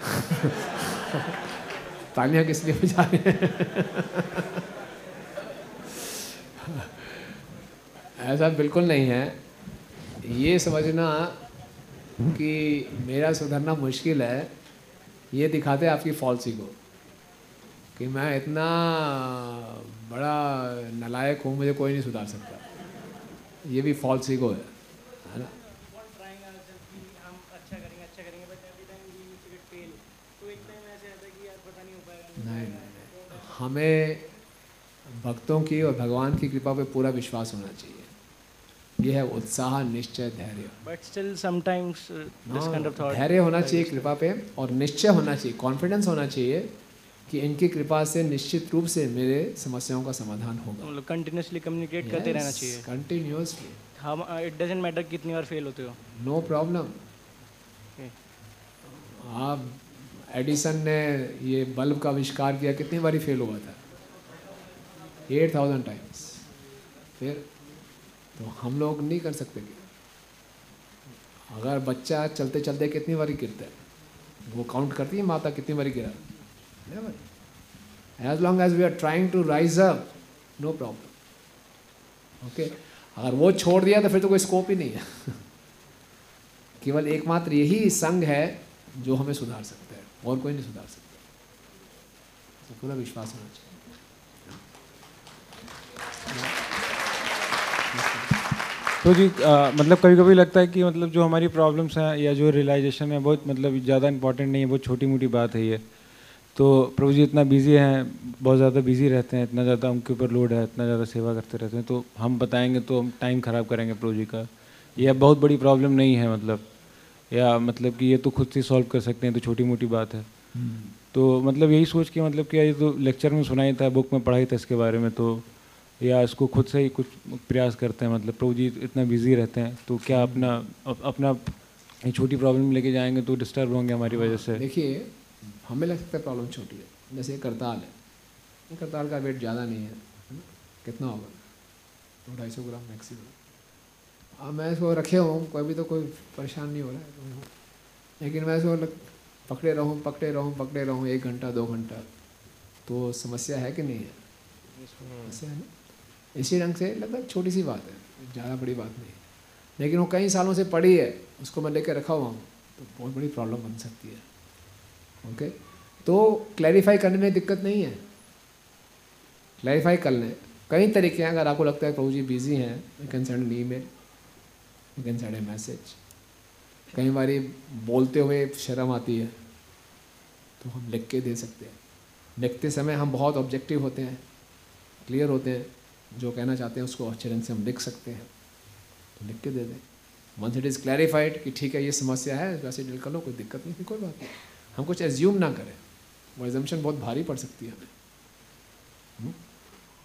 [laughs] तालियाँ किस लिए बजा रहे हैं? ऐसा बिल्कुल नहीं है। ये समझना कि मेरा सुधरना मुश्किल है। ये दिखाते हैं आपकी फॉल्सी को कि मैं इतना बड़ा नलायक हूँ मुझे कोई नहीं सुधार सकता। ये भी फॉल्स है है। नहीं हमें भक्तों की और भगवान की कृपा पे पूरा विश्वास होना चाहिए। ये है उत्साह निश्चय धैर्य। But still sometimes this kind of thought धैर्य होना चाहिए कृपा पे और निश्चय होना चाहिए कॉन्फिडेंस होना चाहिए कि इनकी कृपा से निश्चित रूप से मेरे समस्याओं का समाधान होगा। मतलब कंटिन्यूसली कम्युनिकेट करते रहना चाहिए। कंटिन्यूसली हम इट डजंट मैटर कितनी बार फेल होते हो। नो प्रॉब्लम आप एडिसन ने ये बल्ब का आविष्कार किया, कितनी बारी फेल हुआ था? एट थाउज़ेंड टाइम्स फिर तो हम लोग नहीं कर सकते अगर बच्चा चलते चलते कितनी बारी गिरता है? वो काउंट करती है माता कितनी बारी गिरा। As long as we are trying to rise up no problem okay अगर वो छोड़ दिया तो फिर तो कोई स्कोप ही नहीं है। [laughs] केवल एकमात्र यही संघ है जो हमें सुधार सकता है। और कोई नहीं सुधार सकता तो पूरा विश्वास होना चाहिए तो जी आ, मतलब कभी कभी लगता है कि मतलब जो हमारी प्रॉब्लम्स हैं या जो रियलाइजेशन है बहुत मतलब ज़्यादा इंपॉर्टेंट नहीं है बहुत छोटी मोटी बात है ये। तो प्रभु जी इतना बिज़ी हैं बहुत ज़्यादा बिज़ी रहते हैं इतना ज़्यादा उनके ऊपर लोड है इतना ज़्यादा सेवा करते रहते हैं तो हम बताएँगे तो हम टाइम ख़राब करेंगे प्रभु जी का। यह बहुत बड़ी प्रॉब्लम नहीं है मतलब। या मतलब कि ये तो खुद से सॉल्व कर सकते हैं तो छोटी मोटी बात है। तो मतलब यही सोच के मतलब कि ये तो लेक्चर में सुनाई था बुक में पढ़ाई था इसके बारे में तो या इसको खुद से ही कुछ प्रयास करते हैं मतलब प्रभु जी इतना बिज़ी रहते हैं तो क्या अपना अप, अपना ये छोटी प्रॉब्लम लेके जाएँगे तो डिस्टर्ब होंगे हमारी वजह से? देखिए हमें लगता है प्रॉब्लम छोटी है जैसे करताल है। करताल का वेट ज़्यादा नहीं है है? कितना होगा? दो ढाई सौ ग्राम मैक्सिमम अब मैं इसको रखे हूँ, कोई भी तो कोई परेशान नहीं हो रहा है लेकिन मैं इसको पकड़े रहूँ पकड़े रहूँ पकड़े रहूँ, एक घंटा, दो घंटा। तो समस्या है कि नहीं है? समस्या है। इसी ढंग से लगभग छोटी सी बात है, ज़्यादा बड़ी बात नहीं है। लेकिन वो कई सालों से पड़ी है, उसको मैं लेकर रखा हुआ हूँ तो बहुत बड़ी प्रॉब्लम बन सकती है। ओके? तो क्लैरिफाई करने में दिक्कत नहीं है। क्लैरिफाई कर लें। कई तरीके हैं, अगर आपको लगता है प्रभु जी बिज़ी हैं email you can send a message कई बार बोलते हुए शर्म आती है तो हम लिख के दे सकते हैं। लिखते समय हम बहुत ऑब्जेक्टिव होते हैं क्लियर होते हैं जो कहना चाहते हैं उसको अच्छे ढंग से हम लिख सकते हैं। तो लिख के दे दें। वंस इट इज़ क्लैरिफाइड कि ठीक है ये समस्या है वैसे डील कर लो कोई दिक्कत नहीं कोई बात नहीं। हम कुछ एज्यूम ना करें। वो एजम्पन बहुत भारी पड़ सकती है हमें।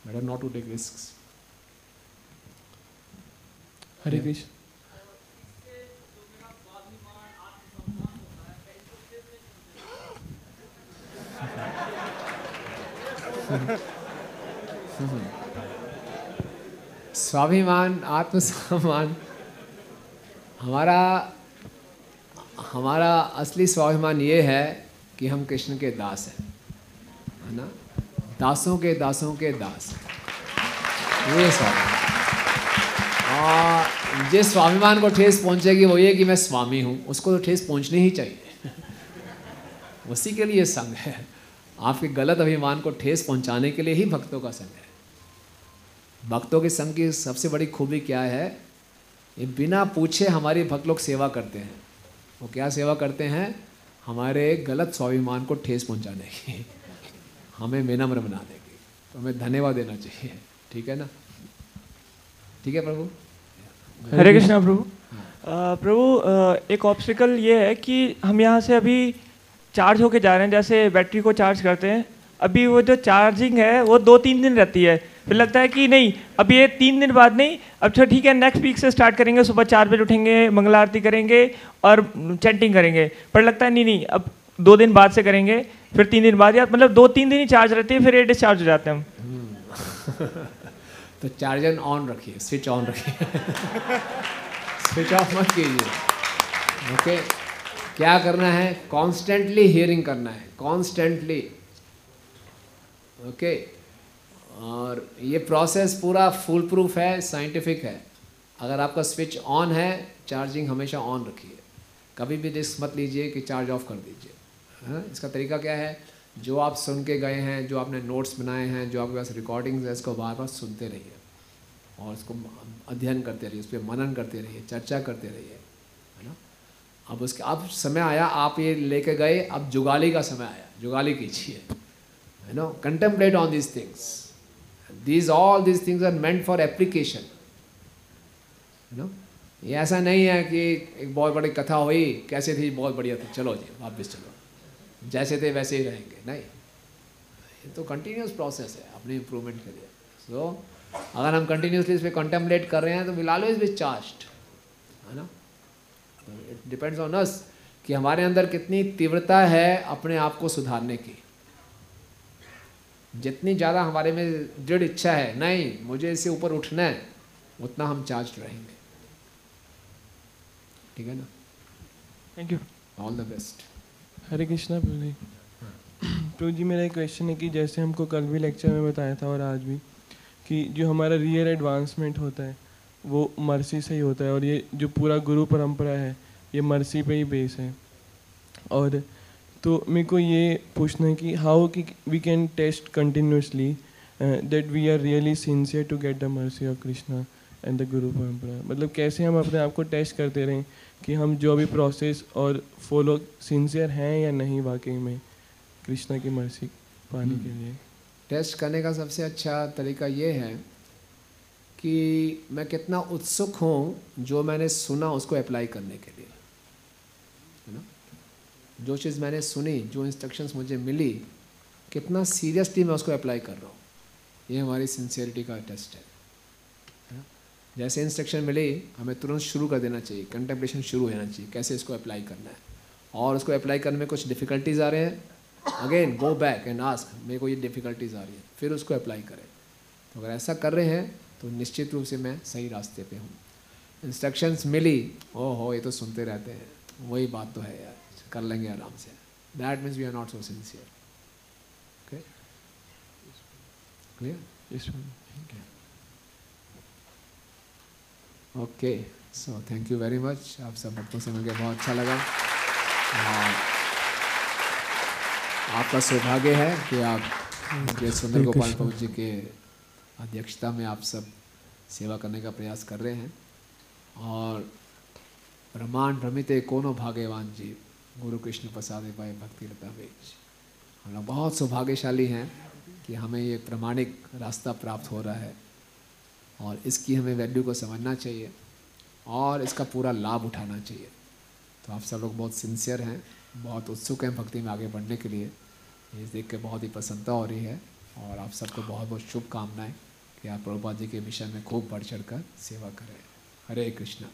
Better not to take risk Hare Krishna स्वाभिमान, आत्मसम्मान, हमारा हमारा असली स्वाभिमान ये है कि हम कृष्ण के दास हैं, है ना? दासों के दासों के दास। ये स्वाभिमान। जिस स्वाभिमान को ठेस पहुंचेगी वो ये कि मैं स्वामी हूँ, उसको तो ठेस पहुंचनी ही चाहिए। [laughs] उसी के लिए संघ है। आपके गलत अभिमान को ठेस पहुँचाने के लिए ही भक्तों का संग है। भक्तों के संग की सबसे बड़ी खूबी क्या है? ये बिना पूछे हमारे भक्त लोग सेवा करते हैं। वो क्या सेवा करते हैं? हमारे गलत स्वाभिमान को ठेस पहुँचाने की। हमें विनम्र बनाने की तो हमें धन्यवाद देना चाहिए। ठीक है ना? ठीक है प्रभु? हरे कृष्णा प्रभु। प्रभु एक ऑब्स्टिकल ये है कि हम यहाँ से अभी चार्ज होके जा रहे हैं, जैसे बैटरी को चार्ज करते हैं। अभी वो जो चार्जिंग है, वो दो तीन दिन रहती है। फिर लगता है कि नहीं अब ये तीन दिन बाद नहीं, अब चलो ठीक है नेक्स्ट वीक से स्टार्ट करेंगे, सुबह चार बजे उठेंगे, मंगला आरती करेंगे और चैंटिंग करेंगे। पर लगता है, नहीं नहीं, अब दो दिन बाद से करेंगे, फिर तीन दिन बाद या मतलब दो तीन दिन ही चार्ज रहती है, फिर ये डिस्चार्ज हो जाते हैं हम। [laughs] तो चार्जर ऑन रखिए स्विच ऑन रखिए। [laughs] स्विच ऑफ़ मत कीजिए। ओके क्या करना है? कॉन्स्टेंटली हियरिंग करना है. कॉन्स्टेंटली ओके और ये प्रोसेस पूरा फुल प्रूफ है साइंटिफिक है. अगर आपका स्विच ऑन है चार्जिंग हमेशा ऑन रखिए. कभी भी रिस्क मत लीजिए कि चार्ज ऑफ़ कर दीजिए. हाँ इसका तरीका क्या है? जो आप सुन के गए हैं, जो आपने नोट्स बनाए हैं, जो आपके पास रिकॉर्डिंग्स है, इसको बार बार सुनते रहिए. और उसको अध्ययन करते रहिए, उस पर मनन करते रहिए, चर्चा करते रहिए. अब उसके अब समय आया आप ये लेके गए अब जुगाली का समय आया जुगाली कीजिए है ना contemplate on these things these all these things are meant for application you know. ये ऐसा नहीं है कि एक बहुत बड़ी कथा हुई कैसे थी बहुत बढ़िया थी चलो जी वापस चलो। जैसे थे वैसे ही रहेंगे नहीं। ये तो कंटिन्यूस प्रोसेस है अपने इम्प्रूवमेंट के लिए। सो so, अगर हम कंटिन्यूसली इस पर कंटेम्पलेट कर रहे हैं तो विल ऑलवेज बी चार्ज है ना। इट डिपेंड्स ऑन अस कि हमारे अंदर कितनी तीव्रता है अपने आप को सुधारने की। जितनी ज़्यादा हमारे में दृढ़ इच्छा है नहीं मुझे इससे ऊपर उठना है उतना हम चार्ज रहेंगे। ठीक है ना? Thank you all the best Hare Krishna प्रभु जी। प्रभु जी मेरा एक क्वेश्चन है कि जैसे हमको कल भी लेक्चर में बताया था और आज भी कि जो हमारा रियल एडवांसमेंट होता है वो मर्सी से ही होता है और ये जो पूरा गुरु परंपरा है ये मर्सी पे ही बेस है। और तो मेरे को ये पूछना है कि हाउ कि we can test continuously that we are really sincere to get the mercy of Krishna and the guru parampara मतलब कैसे हम अपने आप को टेस्ट करते रहें कि हम जो भी प्रोसेस और फॉलो सिंसियर हैं या नहीं वाकई में कृष्णा की मर्सी पाने के लिए। टेस्ट करने का सबसे अच्छा तरीका ये है कि मैं कितना उत्सुक हूँ जो मैंने सुना उसको अप्लाई करने के लिए। है ना? जो चीज़ मैंने सुनी, जो इंस्ट्रक्शंस मुझे मिली, कितना सीरियसली मैं उसको अप्लाई कर रहा हूँ, ये हमारी सिंसियरिटी का टेस्ट है। जैसे इंस्ट्रक्शन मिले, हमें तुरंत शुरू कर देना चाहिए कंटेम्पलेशन शुरू होना चाहिए, कैसे इसको अप्लाई करना है। और उसको अप्लाई करने में कुछ डिफ़िकल्टीज आ रहे हैं again go back and ask मेरे को ये डिफ़िकल्टीज आ रही है, फिर उसको अप्लाई करें। तो अगर ऐसा कर रहे हैं तो निश्चित रूप से मैं सही रास्ते पे हूँ। इंस्ट्रक्शंस मिली ओ हो ये तो सुनते रहते हैं। वही बात तो है यार कर लेंगे आराम से। That means we are not so sincere okay clear okay so thank you very much आप सब भक्तों से मिलकर बहुत अच्छा लगा। आपका सौभाग्य है कि आप सुंदर गोपाल प्रभु जी के अध्यक्षता में आप सब सेवा करने का प्रयास कर रहे हैं। और ब्रह्मांड भ्रमित कोनो भाग्यवान जी गुरु कृष्ण प्रसाद भाई भक्ति लता बेच। हम लोग बहुत सौभाग्यशाली हैं कि हमें ये प्रमाणिक रास्ता प्राप्त हो रहा है और इसकी हमें वैल्यू को समझना चाहिए और इसका पूरा लाभ उठाना चाहिए। तो आप सब लोग बहुत सिंसियर हैं, बहुत उत्सुक हैं भक्ति में आगे बढ़ने के लिए। ये देख के बहुत ही प्रसन्नता हो रही है और आप सबको बहुत बहुत शुभकामनाएँ। कि आप प्रभुपाद जी के विषय में खूब बढ़ चढ़ कर सेवा करें। हरे कृष्णा।